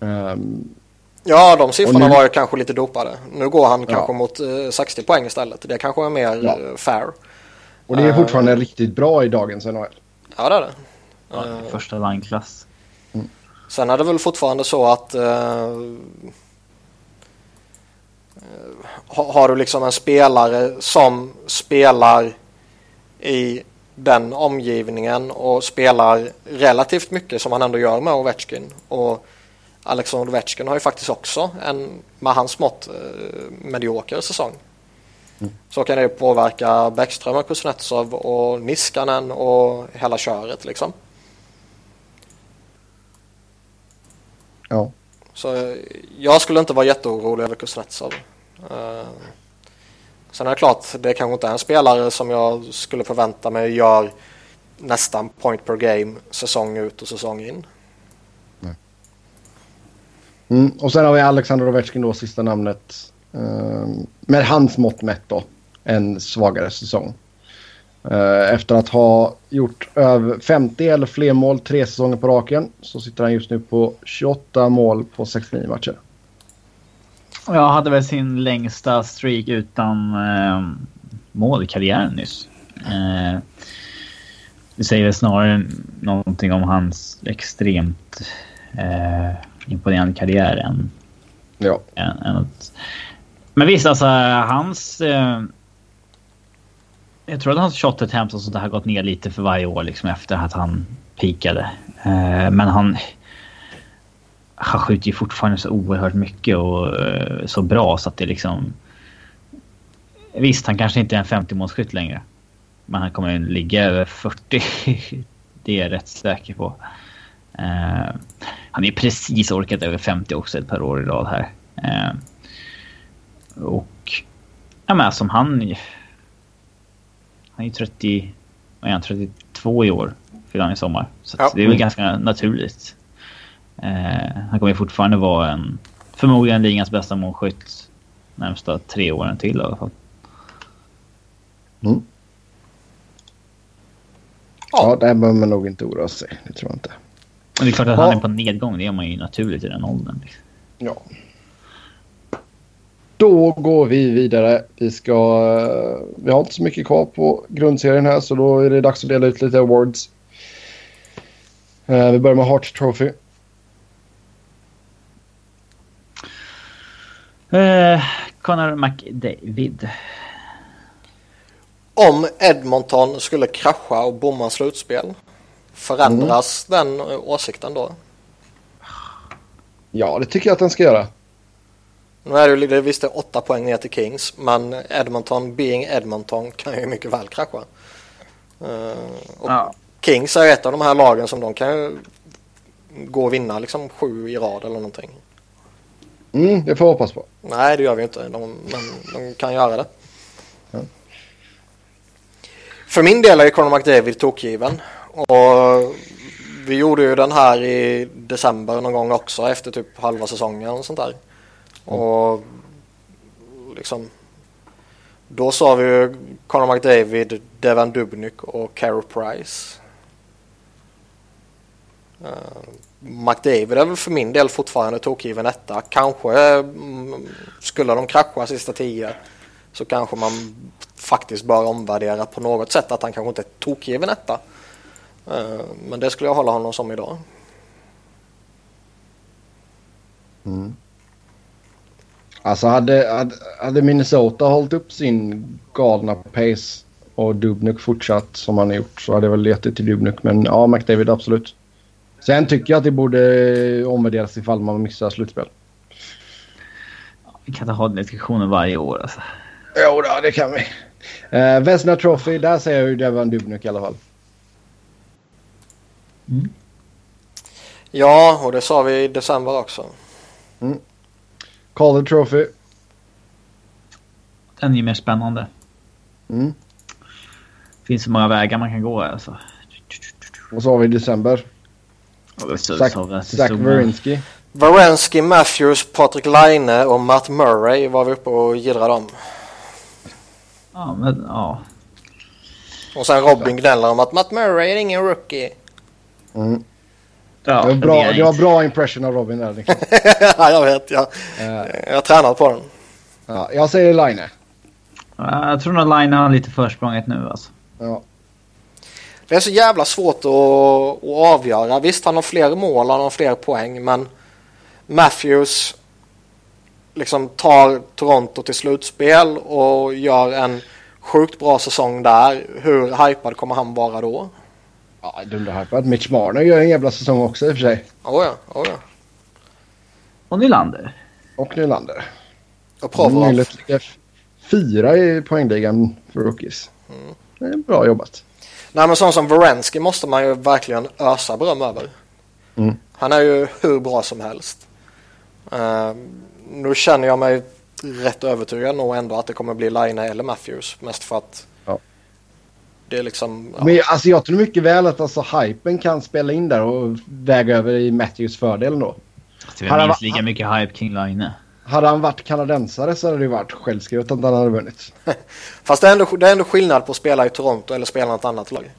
Um, ja, de siffrorna nu, var ju kanske lite dopade. Nu går han ja. kanske mot uh, 60 poäng istället. Det kanske är mer ja. uh, fair. Och det är fortfarande uh, riktigt bra i dagens NHL. Ja, det är det. Ja, första line-klass. Mm. Sen är det väl fortfarande så att har du liksom en spelare som spelar i den omgivningen och spelar relativt mycket som han ändå gör med Ovechkin. Och Alexander Ovechkin har ju faktiskt också en med hans mått eh, medioker säsong. Mm. Så kan det påverka Bäckström och Kuznetsov och Niskanen och hela köret liksom. Ja. Så jag skulle inte vara jätteorolig över Kuznetsov. Uh, sen är det klart, det kanske inte är en spelare som jag skulle förvänta mig gör nästan point per game säsong ut och säsong in. Mm, och sen har vi Alexander Ovechkin då, sista namnet. Uh, med hans mått mätt då, en svagare säsong. Uh, efter att ha gjort över 50 eller fler mål tre säsonger på raken så sitter han just nu på 28 mål på 69 matcher. Jag hade väl sin längsta streak utan eh, mål i karriären nyss. Eh, det säger väl snarare någonting om hans extremt eh, imponerande karriär än, ja. än, än att, Men visst, alltså hans... Eh, jag tror att hans shot attempts och sånt där har gått ner lite för varje år liksom efter att han pikade. Eh, men han... Han skjuter ju fortfarande så oerhört mycket och eh, så bra så att det liksom... Visst, han kanske inte är en 50-målsskytt längre. Men han kommer ligga över 40. det är jag rätt säker på. Uh, han är precis orkat över 50 också ett par år i rad här. Uh, och ja, men som han... Han är ju 30... Vad är han? 32 i år. Fyller han i sommar. Så ja. det är väl ganska naturligt. Uh, han kommer fortfarande vara en... Förmodligen ligans bästa målskytt närmsta tre åren till i alla fall. Mm. Ja, där behöver man nog inte oroa sig. Det tror jag inte. Men det är klart att ja. han är på nedgång. Det är man ju naturligt i den åldern. Liksom. Ja. Då går vi vidare. Vi ska... Vi har inte så mycket kvar på grundserien här så då är det dags att dela ut lite awards. Uh, vi börjar med Hart Trophy. Uh, Connor McDavid om Edmonton skulle krascha och bomma slutspel, förändras mm. den åsikten då? Ja, det tycker jag att den ska göra. Nu är det ju visst det åtta poäng ner till Kings, men Edmonton, being Edmonton, kan ju mycket väl krascha. Uh, ja. Kings är ett av de här lagen som de kan ju gå och vinna liksom sju i rad eller någonting. Mm, det får jag hoppas på. Nej, det gör vi inte, de, men de kan göra det. För min del är Conor McDavid tokgiven. Och vi gjorde ju den här i december någon gång också efter typ halva säsongen och sånt där. Och liksom då sa vi ju Conor McDavid, Devan Dubnyk och Carey Price. Uh, McDavid är väl för min del fortfarande tokgiven etta. Kanske mm, skulle de krascha sista tio så kanske man faktiskt bör omvärdera på något sätt att han kanske inte är tokgiven etta. Eh, men det skulle jag hålla honom som idag. Mm. Alltså hade, hade, Minnesota hållit upp sin galna pace och Dubnik fortsatt som han har gjort så hade jag väl gett det till Dubnik. Men ja, McDavid absolut. Sen tycker jag att det borde omvärderas ifall man missar slutspel. Vi kan ha den diskussionen varje år alltså. Jo, då, det kan vi. Uh, Vesna Trophy, där säger jag ju Devan Dubnyk i alla fall. Mm. Ja, och det sa vi i december också. Mm. Calder Trophy. Den är ju mer spännande. Mm. finns så många vägar man kan gå alltså. Och så har vi i december. Zach Wierenski. Wierenski, Matthews, Patrik Laine och Matt Murray var vi uppe och gillrade om. Ja, men ja. Och sen Robin gnäller om att Matt Murray är ingen rookie. Mm. Ja, det, var bra, det var bra impression av Robin där. Liksom. ja, jag vet. Jag, uh, jag tränat på den. Ja, jag säger Line. Jag tror nog Line har lite försprånget nu alltså. Ja. Det är så jävla svårt att, att avgöra. Visst, han har fler mål, han har fler poäng, men Matthews liksom tar Toronto till slutspel och gör en sjukt bra säsong där. Hur hypad kommer han vara då? Ja, dunderhypad. Mitch Marner gör en jävla säsong också i och för sig. Oh ja, oh ja. Och Nylander. Och Nylander. Och Provorov. fyra i poängligan för rookies. Mm. Det är bra jobbat. Nej men sån som Varensky måste man ju verkligen ösa beröm över. Mm. Han är ju hur bra som helst. Uh, nu känner jag mig rätt övertygad nog ändå att det kommer bli Line eller Matthews. Mest för att. Det är liksom... Ja. Men alltså jag tror mycket väl att alltså hypen kan spela in där och väga över i Matthews fördel ändå. Det är minst lika mycket hype kring Line. Hade han varit kanadensare så hade det varit självskrivet att han hade vunnit. Fast det är, ändå, det är ändå skillnad på att spela i Toronto eller spela något annat lag.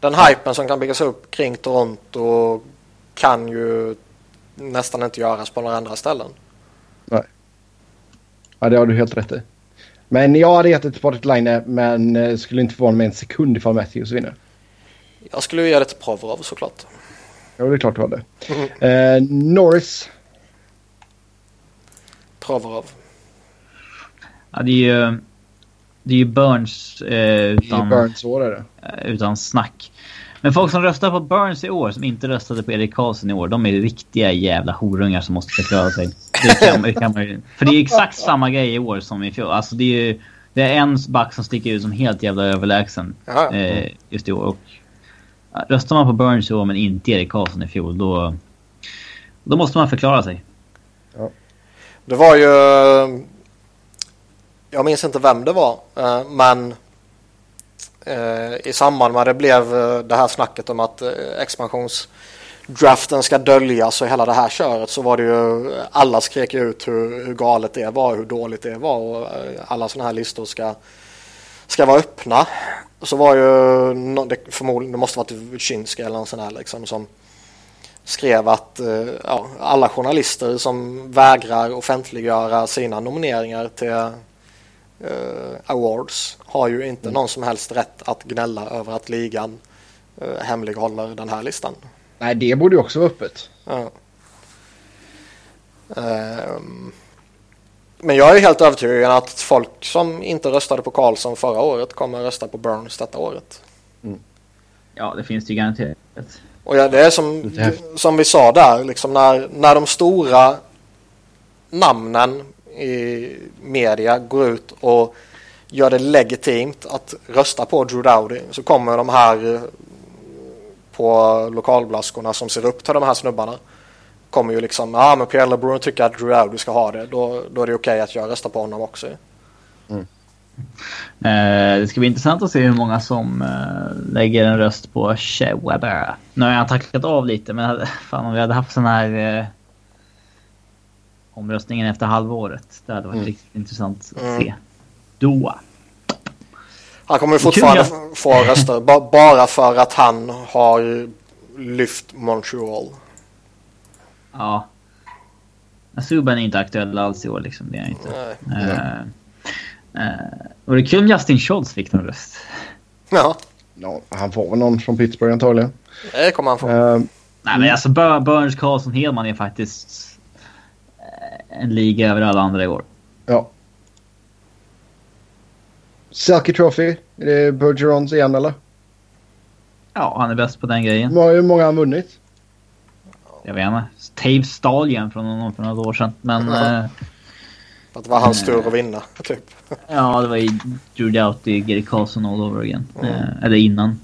Den hypen som kan byggas upp kring Toronto kan ju nästan inte göras på några andra ställen. Nej. Ja, det har du helt rätt i. Men jag hade gett det till Patrik Laine, men eh, skulle inte förvåna mig en sekund ifall Matthews vinner. Jag skulle ge det till Provorov såklart. Ja, det är klart du hade. Mm. Eh, Norris. Provorov. Ja, det är ju... Det är ju Burns eh, utan, Det är Burns år är det. eh, utan snack. Men folk som röstar på Burns i år, som inte röstade på Erik Karlsson i år, de är riktiga jävla horungar som måste förklara sig. Det kan, det kan man ju, för det är exakt samma grej i år som i fjol. Alltså det är ju... Det är en back som sticker ut som helt jävla överlägsen Ja. eh, just i år. Och, ja, röstar man på Burns i år men inte Erik Karlsson i fjol, då... Då måste man förklara sig. Det var ju... Jag minns inte vem det var, eh, men eh, i samband med det blev eh, det här snacket om att eh, expansionsdraften ska döljas och hela det här köret så var det ju alla skrek ut hur, hur galet det var, hur dåligt det var och eh, alla sådana här listor ska, ska vara öppna. Så var ju, det, förmodligen, det måste varit Wyszynski eller någon sån här liksom som skrev att eh, ja, alla journalister som vägrar offentliggöra sina nomineringar till eh, awards har ju inte någon som helst rätt att gnälla över att ligan eh, hemlighåller den här listan. Nej, det borde ju också vara öppet. Ja. Ehm, men jag är helt övertygad att folk som inte röstade på Karlsson förra året kommer rösta på Burns detta året. Ja, det finns det ju garanterat. Och ja, det är som, som vi sa där, liksom när, när de stora namnen i media går ut och gör det legitimt att rösta på Drew Dowdy så kommer de här på lokalblaskorna som ser upp till de här snubbarna kommer ju liksom, ja men Pierre LeBrun tycker att Drew Dowdy ska ha det, då, då är det okej att jag röstar på honom också. Eh, det ska bli intressant att se hur många som eh, lägger en röst på Shewabara. Nu har jag tacklat av lite, men fan om vi hade haft sån här eh, omröstningen efter halvåret. Det hade varit Mm. riktigt intressant att Mm. se. Då. Han kommer Kul, fortfarande få röster ba- bara för att han har lyft Montreal. Ja. Subban är inte aktuell alls i år liksom. Det är inte. Nej. Eh, eh, var det kul om Justin Schultz fick någon röst? Ja, Ja, han får väl någon från Pittsburgh antagligen. det kommer han få. Eh, Nej men alltså Bur- Burns, Karlsson, Hedman är faktiskt eh, en liga över alla andra i år. ja. Selke Trophy. Är det Bergerons igen eller? Ja, han är bäst på den grejen. Hur många- Hur många har han vunnit? Jag vet inte. Tave Stallion från någon för något år sedan. Men Ja. eh, Att det var hans tur att vinna, typ. ja, det var ju Drew Doughty, Gary Carlson all over again. Mm. Eh, eller innan.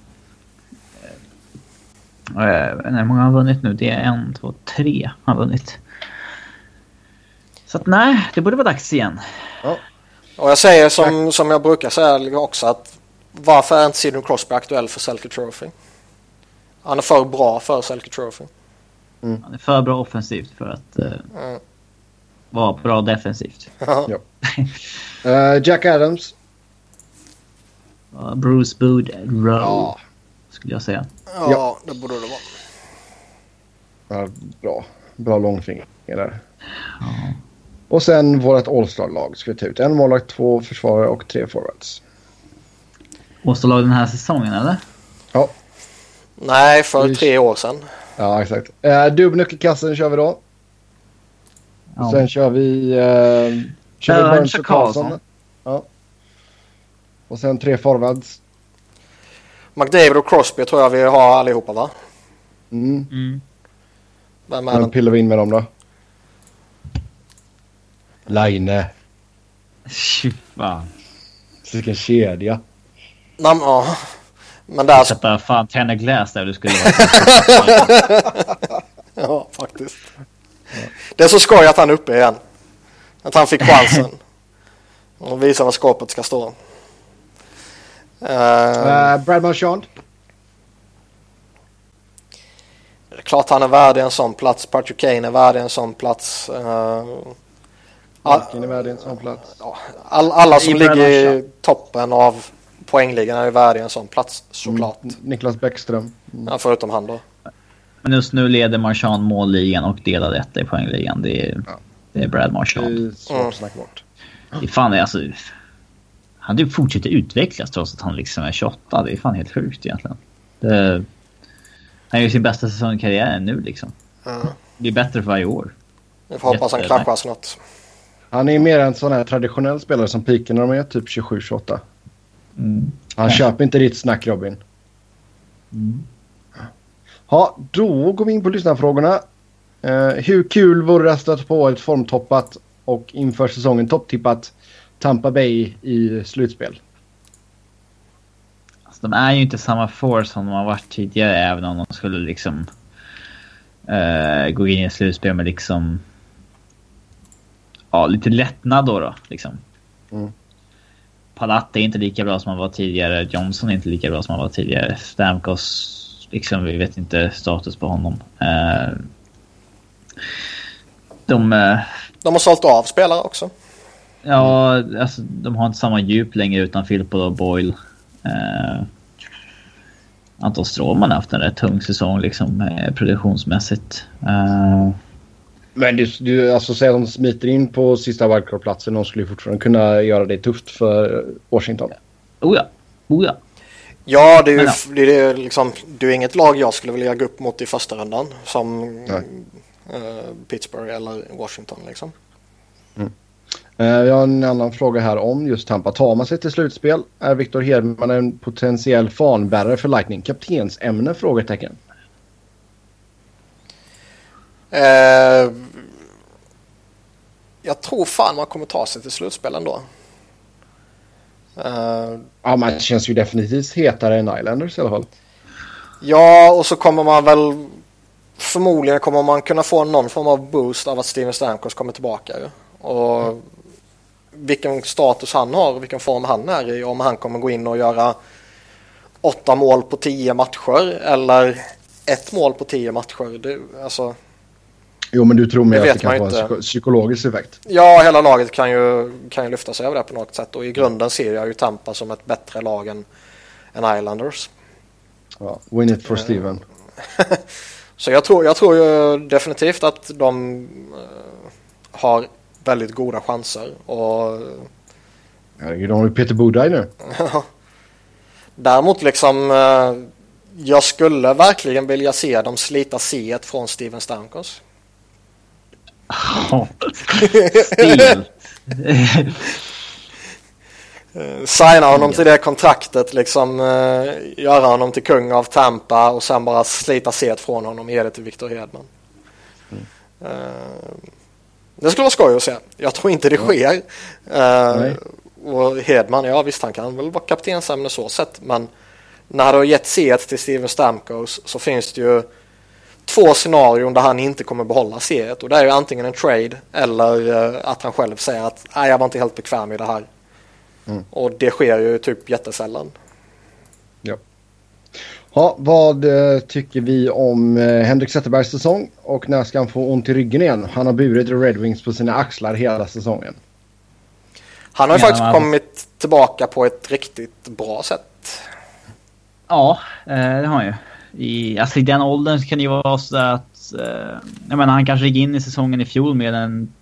Eh, inte hur många har vunnit nu? Det är en, två, tre har vunnit. Så att nej, det borde vara dags igen. Och jag säger som, som jag brukar säga också att varför är inte Sidney Crosby aktuell för Selke Trophy? Han är för bra för Selke Trophy. Han är för bra offensivt för att eh, Mm. vara bra defensivt. Ja. Eh, Jack Adams. Ja, Bruce Bood Rowe Ja. skulle jag säga. ja, det borde det vara. ja. Bra. Bra långfinger där. Och sen vårt All-Star-lag ska vi ta ut. En målvakt, två försvarare och tre forwards. Åsterlag den här säsongen eller? Ja, Nej, för tre år sedan. ja exakt. Uh, Dubnyk i kassen kör vi då. Ja. Sen kör vi... Uh, kör vi Burns och Karlsson. Ja. Och sen tre forwards. McDavid och Crosby tror jag vi har allihopa va? Mm. Mm. Vem är Vem pillar vi in med dem då? Line. Fy fan. Vilken kedja. Nam, ja. Men där Sätta fan Tanner Glass där du skulle vara. ja faktiskt. Det är så skoj att han är uppe igen. Att han fick chansen. Och visa var skåpet ska stå. Eh, Uh, Brad Marchand. Det är klart han är värd en sån plats. Patrick Kane är värd en sån plats. Eh, all, Malkin är värd en sån plats. all, alla som I ligger i toppen av poängligan är värd en sån plats såklart. Mm. Niklas Bäckström. Mm. Ja, förutom han då. Men just nu leder Marchand målligan och delad etta i poängligan. Det är, Ja. det är Brad Det Marchand. är svårt Mm. att snacka bort. Det är fan, det är alltså... Han du fortsätter utvecklas trots att han liksom är 28. Det är fan helt sjukt egentligen. Det, han gör sin bästa säsong i karriären nu liksom. Ja. Det är bättre för varje år. Vi får hoppas han kraschar snart. Han är mer en sån här traditionell spelare som pikar när de är typ 27-28. Mm. Han köper inte ditt snack Robin. Mm. Ja, då går vi in på lyssnarfrågorna. Uh, hur kul vore det att stöta på ett formtoppat och inför säsongen topptippat Tampa Bay i slutspel? Alltså, de är ju inte samma force som de har varit tidigare även om de skulle liksom uh, gå in i slutspel med liksom ja, lite lättnad då. då liksom. Mm. Palat är inte lika bra som han var tidigare. Johnson är inte lika bra som han var tidigare. Stamkos, liksom, vi vet inte status på honom. Uh, de... Uh, de har sålt av spelare också. Ja, alltså de har inte samma djup längre utan Philpott och Boyle. Uh, Anton Stråman har haft en rätt tung säsong liksom produktionsmässigt. Uh, men du, du alltså säg att de smiter in på sista wildcard-platsen. De skulle fortfarande kunna göra det tufft för Washington. Oh ja. Oh ja. Ja, det är ju det är liksom, det är inget lag jag skulle vilja gå upp mot i första rundan som uh, Pittsburgh eller Washington liksom. Mm. Uh, vi har en annan fråga här om just Tampa. Tar man sig till slutspel är Victor Hedman en potentiell fanbärare för Lightning? Kaptensämne? Frågetecken. Uh, jag tror fan man kommer ta sig till slutspel ändå. Uh, ja, man känns ju definitivt hetare än Islanders i alla fall. Ja, och så kommer man väl förmodligen kommer man kunna få någon form av boost av att Steven Stamkos kommer tillbaka. Och mm. vilken status han har och vilken form han är i. Om han kommer gå in och göra åtta mål på tio matcher eller ett mål på tio matcher. Det, alltså, Jo, men du tror mer att det kan få en psykologisk effekt? Ja, hela laget kan ju, kan ju lyfta sig över det på något sätt. Och i grunden ser jag ju Tampa som ett bättre lag än, än Islanders. Ja, win it for uh, Steven. så jag tror, jag tror ju definitivt att de uh, har väldigt goda chanser. Och, Herregud, de har ju Peter Budaj nu. Däremot liksom, uh, jag skulle verkligen vilja se dem slita C från Steven Stamkos. Stelt. Signa honom till det kontraktet, liksom uh, göra honom till kung av Tampa och sen bara slita set från honom och ge det till Victor Hedman. Mm. Uh, det skulle vara skoj att se. Jag tror inte det sker. Uh, och Hedman, ja visst han kan väl vara kaptensämne så sett men när du har gett set till Steven Stamkos så finns det ju två scenarion där han inte kommer behålla seriet och det är ju antingen en trade eller uh, att han själv säger att nej jag var inte helt bekväm i det här. Mm. Och det sker ju typ jättesällan. Ja. Ja, vad uh, tycker vi om uh, Henrik Zetterbergs säsong och när ska han få ont i ryggen igen? Han har burit Red Wings på sina axlar hela säsongen. Han har ju ja, faktiskt man... kommit tillbaka på ett riktigt bra sätt. Ja, det har han ju i, alltså i den åldern kan det ju vara så att... Eh, jag menar, han kanske gick in i säsongen i fjol med en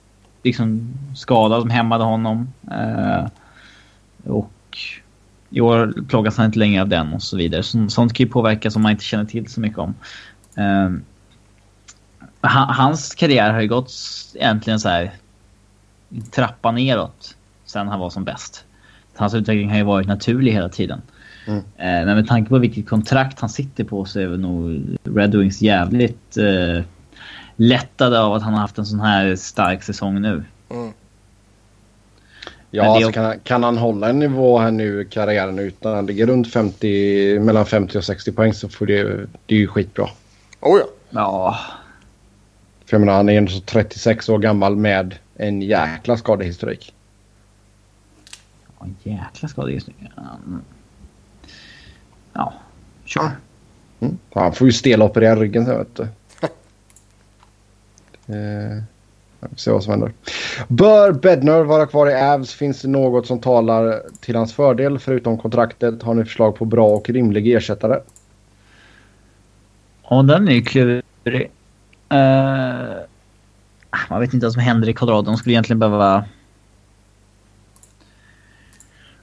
liksom, skada som hämmade honom. Eh, och i år plågas han inte längre av den och så vidare. Så, sånt kan ju påverka som man inte känner till så mycket om. Eh, hans karriär har ju gått egentligen så här trappa neråt sen han var som bäst. Hans utveckling har ju varit naturlig hela tiden. Mm. Men med tanke på vilket kontrakt han sitter på så är väl nog Red Wings jävligt eh, lättade av att han har haft en sån här stark säsong nu. Mm. Ja, alltså kan, han, kan, han hålla en nivå här nu i karriären utan han ligger runt 50, mellan 50 och 60 poäng så får det, det är ju skitbra. Oh ja. Ja. För jag menar, han är ändå så 36 år gammal med en jäkla skadehistorik. Ja, jäkla skadehistorik. Mm. Ja, kör. Mm. Han får ju steloperera ryggen sen vet du. eh, vi ser vad som händer. Bör Bedner vara kvar i Avs? Finns det något som talar till hans fördel förutom kontraktet? Har ni förslag på bra och rimlig ersättare? Ja, den är ju klurig. Uh, man vet inte vad som händer i Colorado. De skulle egentligen behöva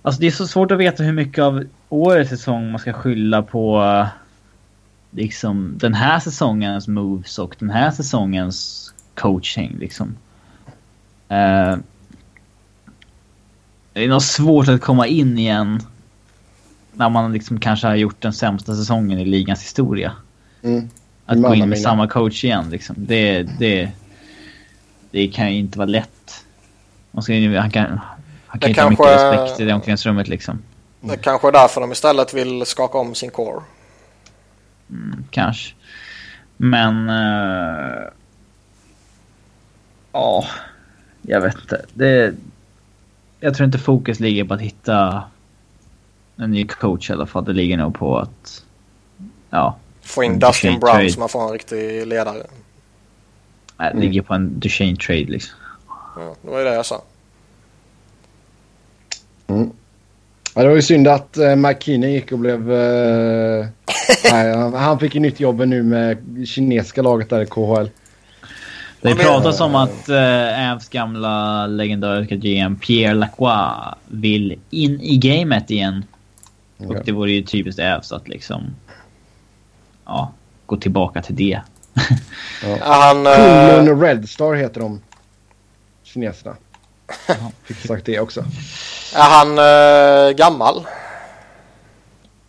Alltså det är så svårt att veta hur mycket av årets säsong man ska skylla på liksom den här säsongens moves och den här säsongens coaching liksom. Uh, Det är nog svårt att komma in igen. När man liksom kanske har gjort den sämsta säsongen i ligans historia. Mm. Att gå in med mina. samma coach igen liksom. Det, det, det kan ju inte vara lätt. Man ska, han kan, han kan inte ha mycket respekt i det omklädningsrummet liksom. Det kanske är därför de istället vill skaka om sin core. Kanske. Men... eh, Ja, jag vet inte. Det, jag tror inte fokus ligger på att hitta en ny coach i alla fall. Det ligger nog på att... Ja, Få in Mm, Dustin Brown trade. så man får en riktig ledare. det Mm. ligger på en Duchene trade liksom. Ja, det var ju det jag sa. Ja, det var ju synd att uh, McKinney gick och blev... eh, nej, han- han fick ju nytt jobb nu med kinesiska laget där i KHL. Det Ja, pratas om att uh, Avs gamla legendariska GM Pierre Lacroix vill in i gamet igen. Och det vore ju typiskt Avs att liksom... Ja, gå tillbaka till det. Är han, Kunlun eh, och Red Star heter de. Kineserna. Fick sagt det också är han eh, gammal?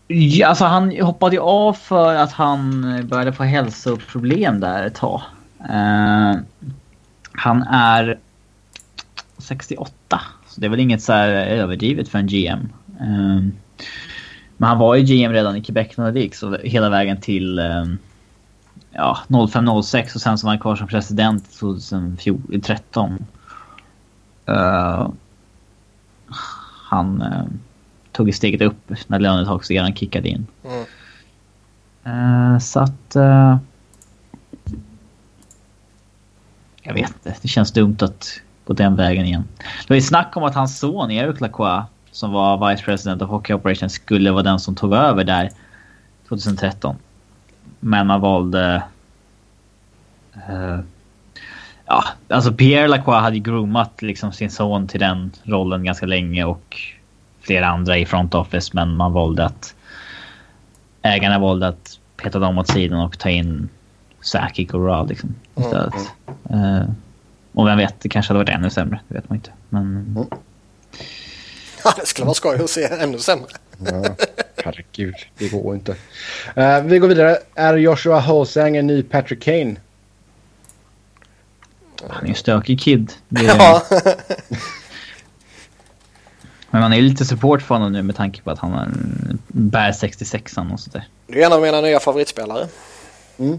Ja, alltså han hoppade ju av för att han eh, började få hälsoproblem där ett tag. Eh, han är 68. Så det är väl inget så här överdrivet för en GM. Eh, men han var ju GM redan i Quebec Nordic så hela vägen till eh, ja, 05-06 och sen så var han kvar som president 2013. Uh, han eh, tog steget upp när lönetaksregeln kickade in. Mm. Eh, så att... eh, jag vet inte. Det känns dumt att gå den vägen igen. Det var ju snack om att hans son Eric Lacroix, som var Vice President of Hockey Operations, skulle vara den som tog över där 2013. Men man valde... eh, ja, alltså Pierre Lacroix hade ju groomat liksom sin son till den rollen ganska länge och flera andra i front office, men man valde att ägarna valde att peta dem åt sidan och ta in Sakic och Rod liksom, istället. Eh, och vem vet, det kanske hade varit ännu sämre. Det vet man inte. Men Ja, det skulle vara skoj att se ännu sämre. Ja, herregud, det går inte. Eh, vi går vidare. Är Joshua Hosang en ny Patrick Kane? Han är ju en stökig kid. Det, Ja. Men man är lite support för honom nu med tanke på att han en bär 66an och sånt där. Det är en av mina nya favoritspelare. Mm.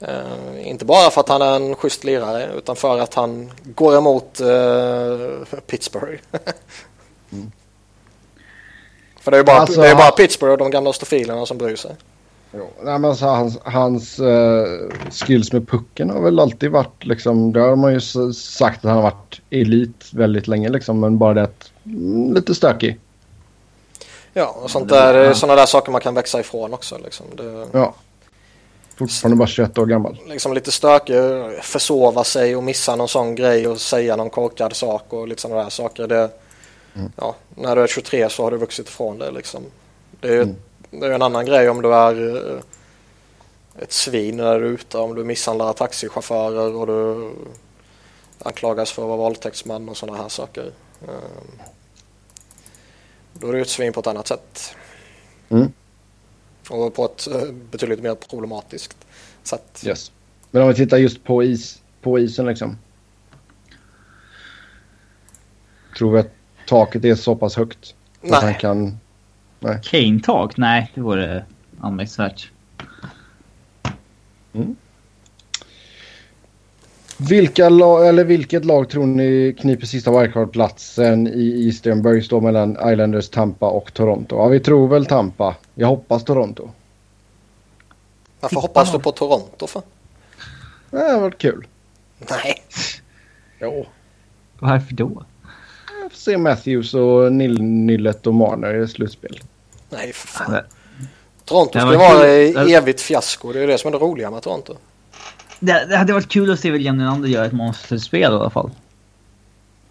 Eh, inte bara för att han är en schysst lirare utan för att han går emot eh, Pittsburgh. För det är ju bara, Alltså, det är bara han- Pittsburgh och de gamla stofilerna som bryr sig. Jo, nej, men alltså, hans hans eh, skills med pucken har väl alltid varit liksom. Det har man ju sagt att han har varit elit väldigt länge liksom. Men bara det att mm, lite stökig. Ja, och sånt där, är sådana där saker man kan växa ifrån också. Liksom. Det, Ja. Fortfarande bara 21 år gammal. liksom lite stökig, försova sig och missa någon sån grej och säga någon korkad sak och lite sådana där saker. Det, ja, när du är 23 så har du vuxit ifrån det liksom. Det är ju Mm. Det är en annan grej om du är eh, ett svin när du är ute, om du misshandlar taxichaufförer och du anklagas för att vara våldtäktsman och sådana här saker. Ehm, Då är du ett svin på ett annat sätt. Mm. Och på ett eh, betydligt mer problematiskt sätt. Yes. Men om vi tittar just på, is, på isen liksom. Tror vi att taket är så pass högt? Att han Nej, kan... Kane-tak? Nej, det vore anmärkningsvärt. Vilka lag, eller vilket lag tror ni kniper sista wildcard-platsen i Eastern står mellan Islanders, Tampa och Toronto? Ja, vi tror väl Tampa. Jag hoppas Toronto. varför hoppas du på Toronto för? Det har varit kul. Nej, Jo. Varför då? Jag får se Matthews och Nil Nillet och Marner i slutspel. Nej för fan. Det, Toronto Det ska var vara evigt fiasko. Det är det som är det roliga med Toronto. det hade varit kul att se William Nylander göra ett monsterspel i alla fall.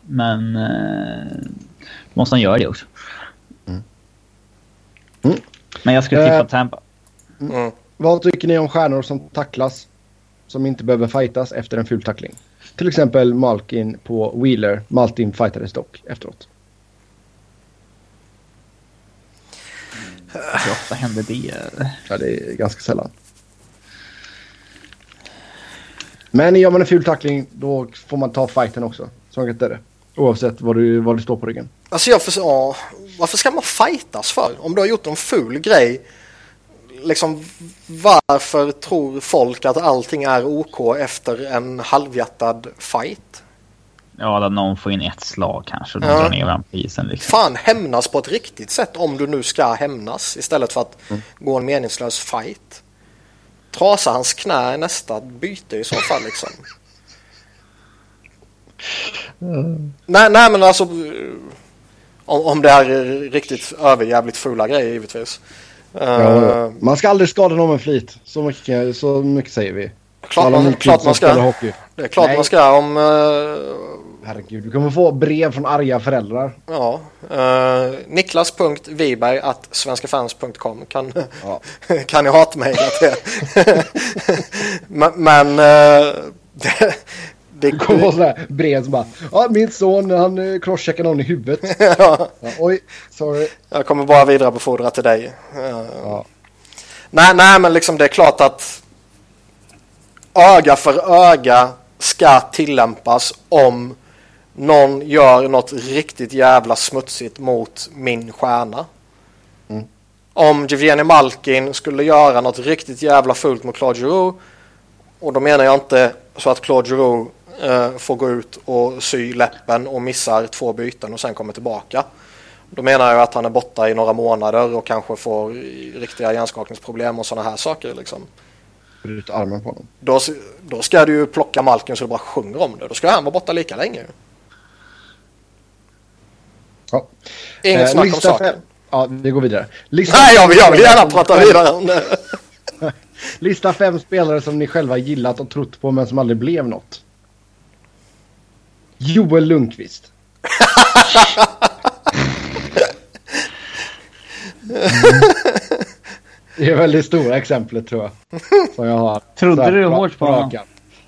Men... Eh, måste han göra det också. Mm. Mm. Men jag skulle Eh. tippa Tampa. Mm. Vad tycker ni om stjärnor som tacklas? Som inte behöver fightas efter en ful tackling. Till exempel Malkin på Wheeler. Maltin fightades dock efteråt. Hur ofta händer det? Ja, det är ganska sällan. Men gör man en ful tackling då får man ta fighten också. Så enkelt är det. Oavsett vad du, vad du står på ryggen. Alltså jag för, ja, varför ska man fightas för? Om du har gjort en ful grej. Liksom varför tror folk att allting är OK efter en halvhjärtad fight? Ja, där någon får in ett slag kanske och Ja. drar ner varandra på isen. Liksom. Fan hämnas på ett riktigt sätt om du nu ska hämnas istället för att gå en meningslös fight. Trasa hans knä i nästa byte i så fall liksom. Nej, nej men alltså eh, om, om det är riktigt överjävligt fula grejer givetvis. Eh, Ja, man ska aldrig skada någon med flit. Så mycket, så mycket säger vi. klart, man, klart man ska. Hockey. Det är klart Nej. man ska om... eh, Herregud, du kommer få brev från arga föräldrar. Ja, uh, niklas.viberg att svenskafans.com kan, Ja. kan ni hatmejla till. men men uh, det, det, kommer vara sådär brev som bara ja, min son han crosscheckar någon i huvudet. ja, Ja, oj, sorry. jag kommer bara vidarebefordra till dig. Eh, Ja. nej, nej, men liksom det är klart att öga för öga ska tillämpas om någon gör något riktigt jävla smutsigt mot min stjärna. Mm. Om Jevgenij Malkin skulle göra något riktigt jävla fult mot Claude Giroux och då menar jag inte så att Claude Giroux eh, får gå ut och sy läppen och missar två byten och sen kommer tillbaka. Då menar jag att han är borta i några månader och kanske får riktiga hjärnskakningsproblem och sådana här saker. Liksom. Bryt armen på honom. Då, då ska du ju plocka Malkin så du bara sjunger om det. Då ska han vara borta lika länge. Ja. Inget Eh, snack om saken. fem- Ja, vi går vidare. Lista Nej, jag vill, jag vill gärna prata vidare om det. Lista fem spelare som ni själva gillat och trott på men som aldrig blev något. Joel Lundqvist. Det är väl det stora exemplet tror jag. Som jag har. Trodde du hårt på honom? rakan.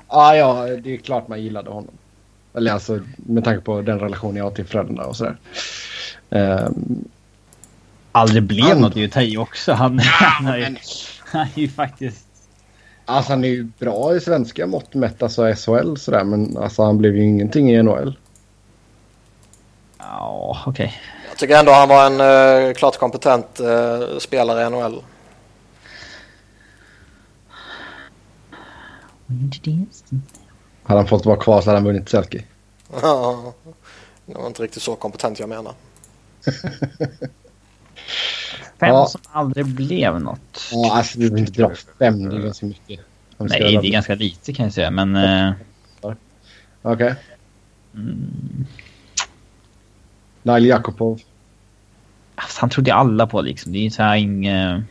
Ja, ja, det är klart man gillade honom. Eller alltså med tanke på den relation jag har till föräldrarna och sådär. Ehm, Aldrig blev Han- något är ju ta i också. Han, han, ju, men- han är ju faktiskt... alltså han är ju bra i svenska mått mätt, alltså SHL sådär. Men alltså han blev ju ingenting i NHL. Ja, okej. Jag tycker ändå han var en uh, klart kompetent eh, spelare i NHL. Hade han fått vara kvar så hade han vunnit Selke. Ja, det var inte riktigt så kompetent jag menar. Fem Ja. som aldrig blev något. Ja, alltså vi vill inte dra fem, det är ganska mycket. Nej, det är ganska lite kan jag säga, men... eh, Okej. mm, Nail Jakobov. alltså, han trodde alla på liksom. Det är ju så här inget...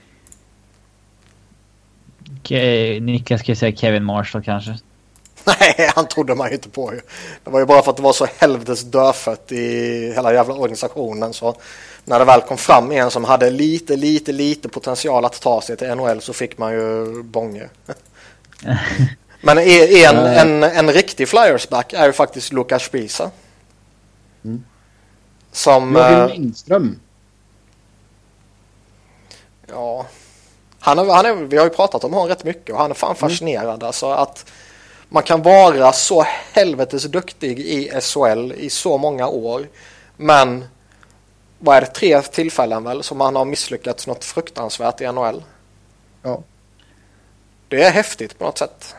Ke- Niklas ska jag säga Kevin Marshall kanske. Nej, han trodde man ju inte på ju. Det var ju bara för att det var så helvetes dödfött i hela jävla organisationen. Så när det väl kom fram en som hade lite, lite, lite potential att ta sig till NHL så fick man ju bånge. Men en, Eh. en, en riktig Flyersback är ju faktiskt Lukas Spisa. Mm. Som... Robin eh, Lindström. Ja. Han är, han är, vi har ju pratat om honom rätt mycket och han är fan fascinerad. Alltså att man kan vara så helvetes duktig i SHL i så många år. Men vad är det, tre tillfällen väl som han har misslyckats något fruktansvärt i NHL. Ja. Det är häftigt på något sätt.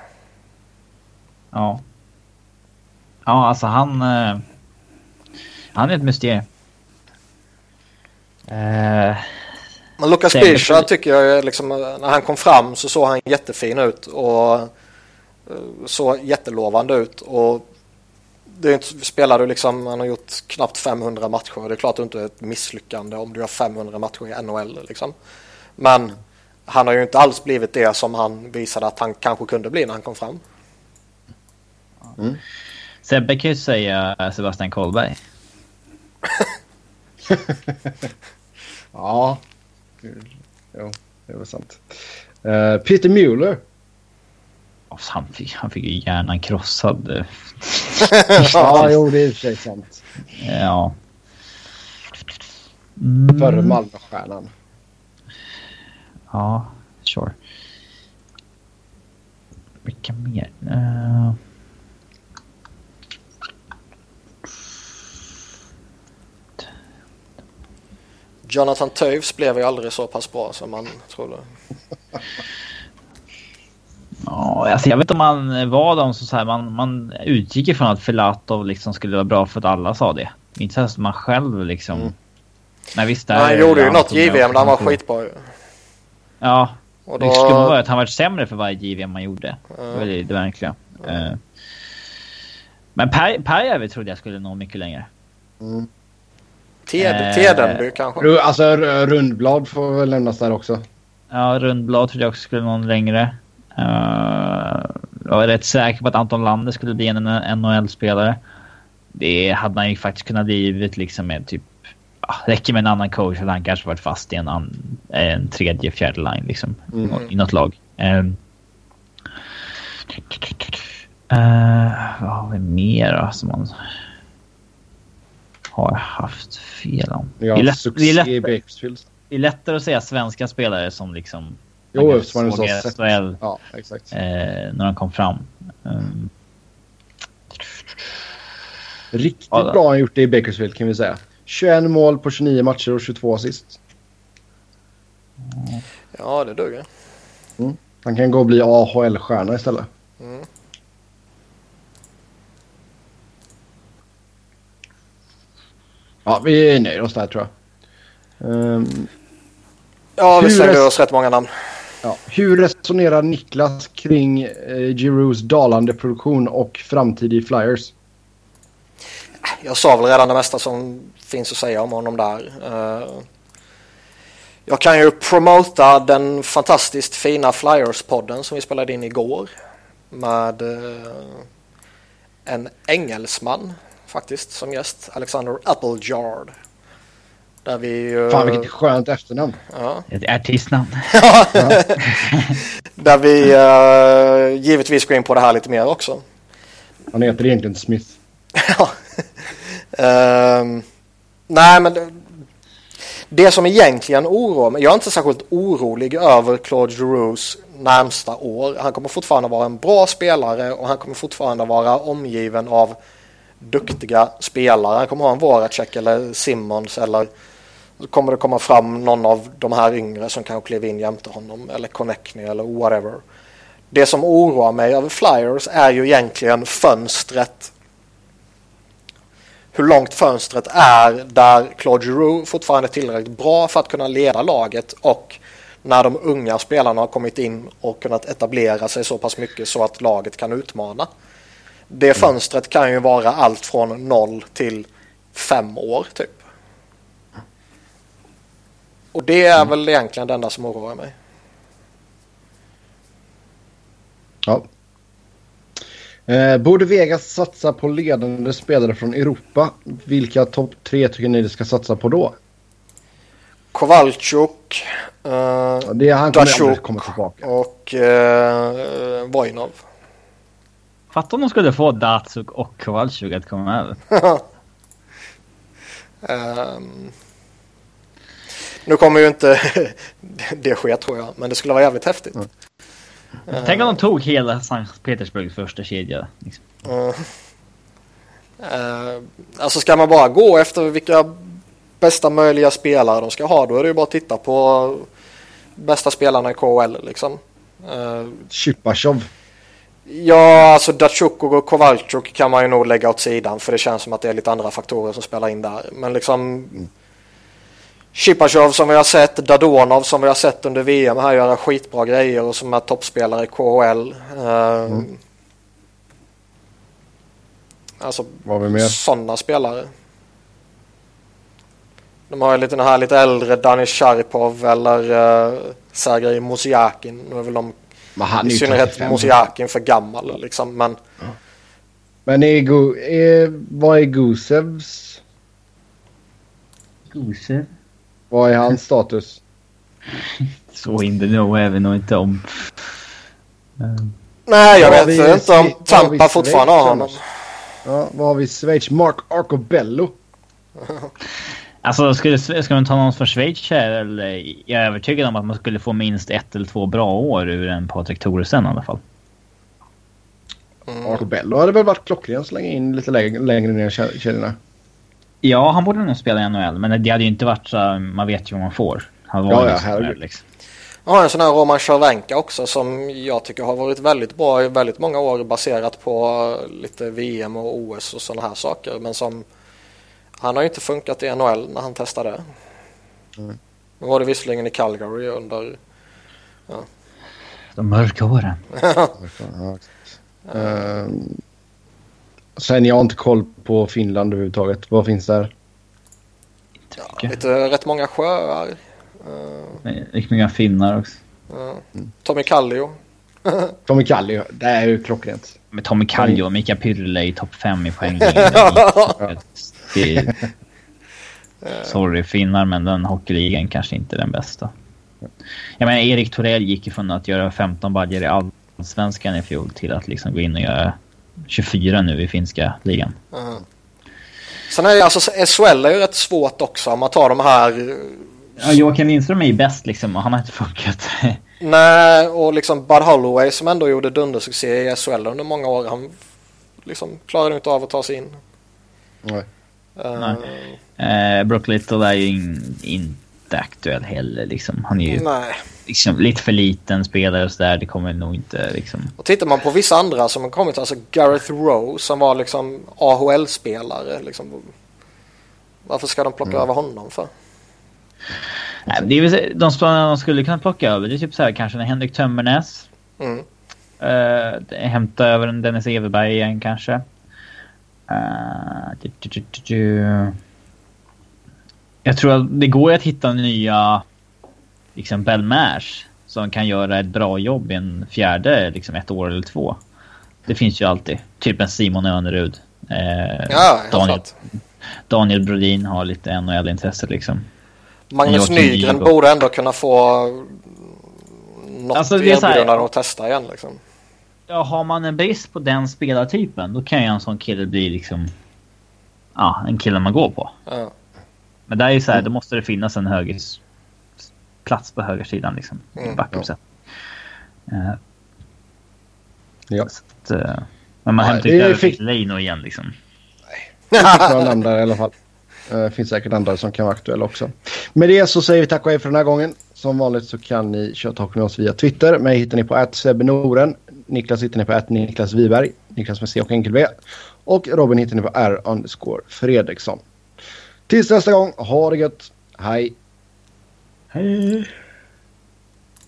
Ja. Ja, alltså han... eh, han är ett mysterium. Eh, Men Säkert. Bisha tycker jag liksom, när han kom fram så såg han jättefin ut och eh, såg jättelovande ut. Och det är inte, spelar du liksom, han har gjort knappt 500 matcher. Det är klart att det inte är ett misslyckande om du har 500 matcher i NHL liksom. Men han har ju inte alls blivit det som han visade att han kanske kunde bli när han kom fram. Sebbe kan ju säga Sebastian Kohlberg. Ja. Jo, det är väl sant. Eh, Peter Mueller. Oh, han, fick, han fick ju hjärnan krossad. Ja, jo, det är i och för sig sant. Ja. Mm. Förre Malmöstjärnan. Ja, sure. Vilka mer? Uh... Jonathan Toews blev ju aldrig så pass bra som man trodde. Ja, alltså jag vet inte om man var de som så här, man, man utgick ifrån att Filatov liksom skulle vara bra för att alla sa det. Inte så att man själv liksom. Mm. Nej, visst, där han gjorde ju något JVM där han var skitbra ju. Ja. Och då... Det skulle vara att han var sämre för varje JVM man gjorde. Mm. Det var det, det verkliga. Mm. Men Päijärvi trodde jag skulle nå mycket längre. Mm. Tedenby uh, kanske? Alltså Rundblad får väl lämnas där också. Ja, Rundblad trodde jag också skulle nå längre. Uh, jag var rätt säker på att Anton Lander skulle bli en NHL-spelare. Det hade han ju faktiskt kunnat blivit liksom med typ... Ja, räcker med en annan coach hade han kanske varit fast i en, an, en tredje, fjärde line liksom. Mm. I något lag. Um, uh, vad har vi mer då som man har haft fel om? Det, är lätt, det, är lätt, det är lättare att säga svenska spelare som liksom Jo, eftersom man är SHL ja, exakt. Eh, när de kom fram. Um. Riktigt ja, bra han gjort det i Bakersfield kan vi säga. 21 mål på 29 matcher och 22 assist. Ja, det duger. Mm. Han kan gå och bli AHL-stjärna istället. Mm. Ja, vi är nöjda oss där tror jag. Um, ja, vi slängde oss rätt många namn. Ja. Hur resonerar Niklas kring eh, Giroux dalande produktion och framtid i Flyers? Jag sa väl redan det mesta som finns att säga om honom där. Uh, jag kan ju promota den fantastiskt fina Flyers-podden som vi spelade in igår med uh, en engelsman faktiskt som gäst, Alexander Applejard. Där vi. Fan vilket skönt efternamn. Ja. Ett artistnamn. Där vi uh, givetvis går in på det här lite mer också. Han heter egentligen Smith. ja. Uh, nej men det, det som egentligen oroar mig. Jag är inte särskilt orolig över Claude Giroux närmsta år. Han kommer fortfarande vara en bra spelare och han kommer fortfarande vara omgiven av duktiga spelare. Han kommer ha en Voracek eller Simmons eller så kommer det komma fram någon av de här yngre som kanske klev in jämte honom eller Connectny eller whatever. Det som oroar mig över Flyers är ju egentligen fönstret. Hur långt fönstret är där Claude Giroux fortfarande är tillräckligt bra för att kunna leda laget och när de unga spelarna har kommit in och kunnat etablera sig så pass mycket så att laget kan utmana. Det fönstret kan ju vara allt från noll till fem år typ. Och det är mm. väl egentligen det enda som oroar mig. Ja. Eh, borde Vegas satsa på ledande spelare från Europa? Vilka topp tre tycker ni det ska satsa på då? Kowalczuk, eh, det, han kommer komma tillbaka. och eh, Vojnov. Fattar om de skulle få Datsuk och Kowalczuk att komma över. um, Nu kommer ju inte det ske tror jag, men det skulle vara jävligt häftigt. Mm. Uh, Tänk om de tog hela Sankt Petersburgs första kedja. Liksom. Uh, uh, alltså ska man bara gå efter vilka bästa möjliga spelare de ska ha, då är det ju bara att titta på bästa spelarna i KHL liksom. Uh, Chipachov. Ja, alltså Datsjuk och Kowalczuk kan man ju nog lägga åt sidan för det känns som att det är lite andra faktorer som spelar in där. Men liksom mm. Chipachov som vi har sett, Dadonov som vi har sett under VM här göra skitbra grejer och som är toppspelare i KHL. Uh, mm. Alltså sådana spelare. De har ju lite den här lite äldre Danil Sharipov eller uh, Sergej Mosiakin. Nu är väl de i synnerhet Mosiakin för gammal liksom. Men, ja. men är, är, vad är Gusevs? Gusev? Vad är hans status? Så in the know även nog inte om. Um. Nej, jag vet vi, inte om Tampa fortfarande har honom. Ja, vad har vi i Schweiz? Mark Arcobello. Alltså, skulle, ska man ta någon för Schweiz här? Eller, jag är övertygad om att man skulle få minst ett eller två bra år ur en Patrik Thoresen i alla fall. Mm. Arco Bello hade väl varit klockren att slänga in lite längre, längre ner i kedjorna. Ja, han borde nog spela i NHL, men det hade ju inte varit så... Man vet ju vad man får. Han var ja, ja, herregud. Liksom. Ja, en sån här Roman Cervenka också som jag tycker har varit väldigt bra i väldigt många år baserat på lite VM och OS och sådana här saker. Men som han har ju inte funkat i NHL när han testade. Mm. Nu var det visserligen i Calgary under... Ja. De mörka åren. uh, sen jag har inte koll på Finland överhuvudtaget. Vad finns där? Ja, lite, rätt många sjöar. Uh, Lika många finnar också. Uh, Tommy Kallio. Tommy Kallio, det är ju klockrent. Med Tommy Kallio och Mika Pyrle i topp 5 i poäng. Sorry finnar, men den hockeyligan kanske inte är den bästa. Jag menar, Erik Torell gick ifrån att göra 15 badger i allsvenskan i fjol till att liksom gå in och göra 24 nu i finska ligan. Mm. Sen är det alltså SHL är ju rätt svårt också om man tar de här... Ja, Joakim Lindström är ju bäst liksom och han har inte funkat. Nej, och liksom Bud Holloway som ändå gjorde dundersuccé i SHL under många år. Han liksom klarade inte av att ta sig in. Nej. Uh, Brock Little är ju in, inte aktuell heller liksom. Han är ju liksom, lite för liten spelare och sådär. Det kommer nog inte liksom. Och tittar man på vissa andra som har kommit, alltså Gareth Rowe som var liksom AHL-spelare. Liksom, varför ska de plocka mm. över honom för? Nej, det är väl, de spelarna de skulle kunna plocka över det är typ så här kanske när Henrik Tömmernes. Mm. Uh, hämta över en Dennis Everberg igen kanske. Du, jag tror att det går att hitta nya liksom Belmash som kan göra ett bra jobb i en fjärde, liksom ett år eller två. Det finns ju alltid. Typ en Simon Önerud. Eh, ja, Daniel, Daniel Brodin har lite NHL-intresse liksom. Magnus Nygren borde ändå kunna få något alltså, erbjudande att testa igen liksom. Ja, har man en brist på den spelartypen då kan ju en sån kille bli liksom... Ja, en kille man går på. Ja. Men där är ju så här, då måste det finnas en höger plats på högersidan liksom. Mm, backup ja. Uh, ja. Att, uh, men man hämtar inte fick... Leino igen liksom. Nej. Det namn där i alla fall. Det uh, finns säkert andra som kan vara aktuella också. Med det så säger vi tack och hej för den här gången. Som vanligt så kan ni köra talk med oss via Twitter. Mig hittar ni på @sebnoren. Niklas hittar ni på att Niklas Wiberg. Niklas med C och enkel V. Och Robin hittar ni på R underscore Fredriksson. Tills nästa gång, ha det gött. Hej! Hej!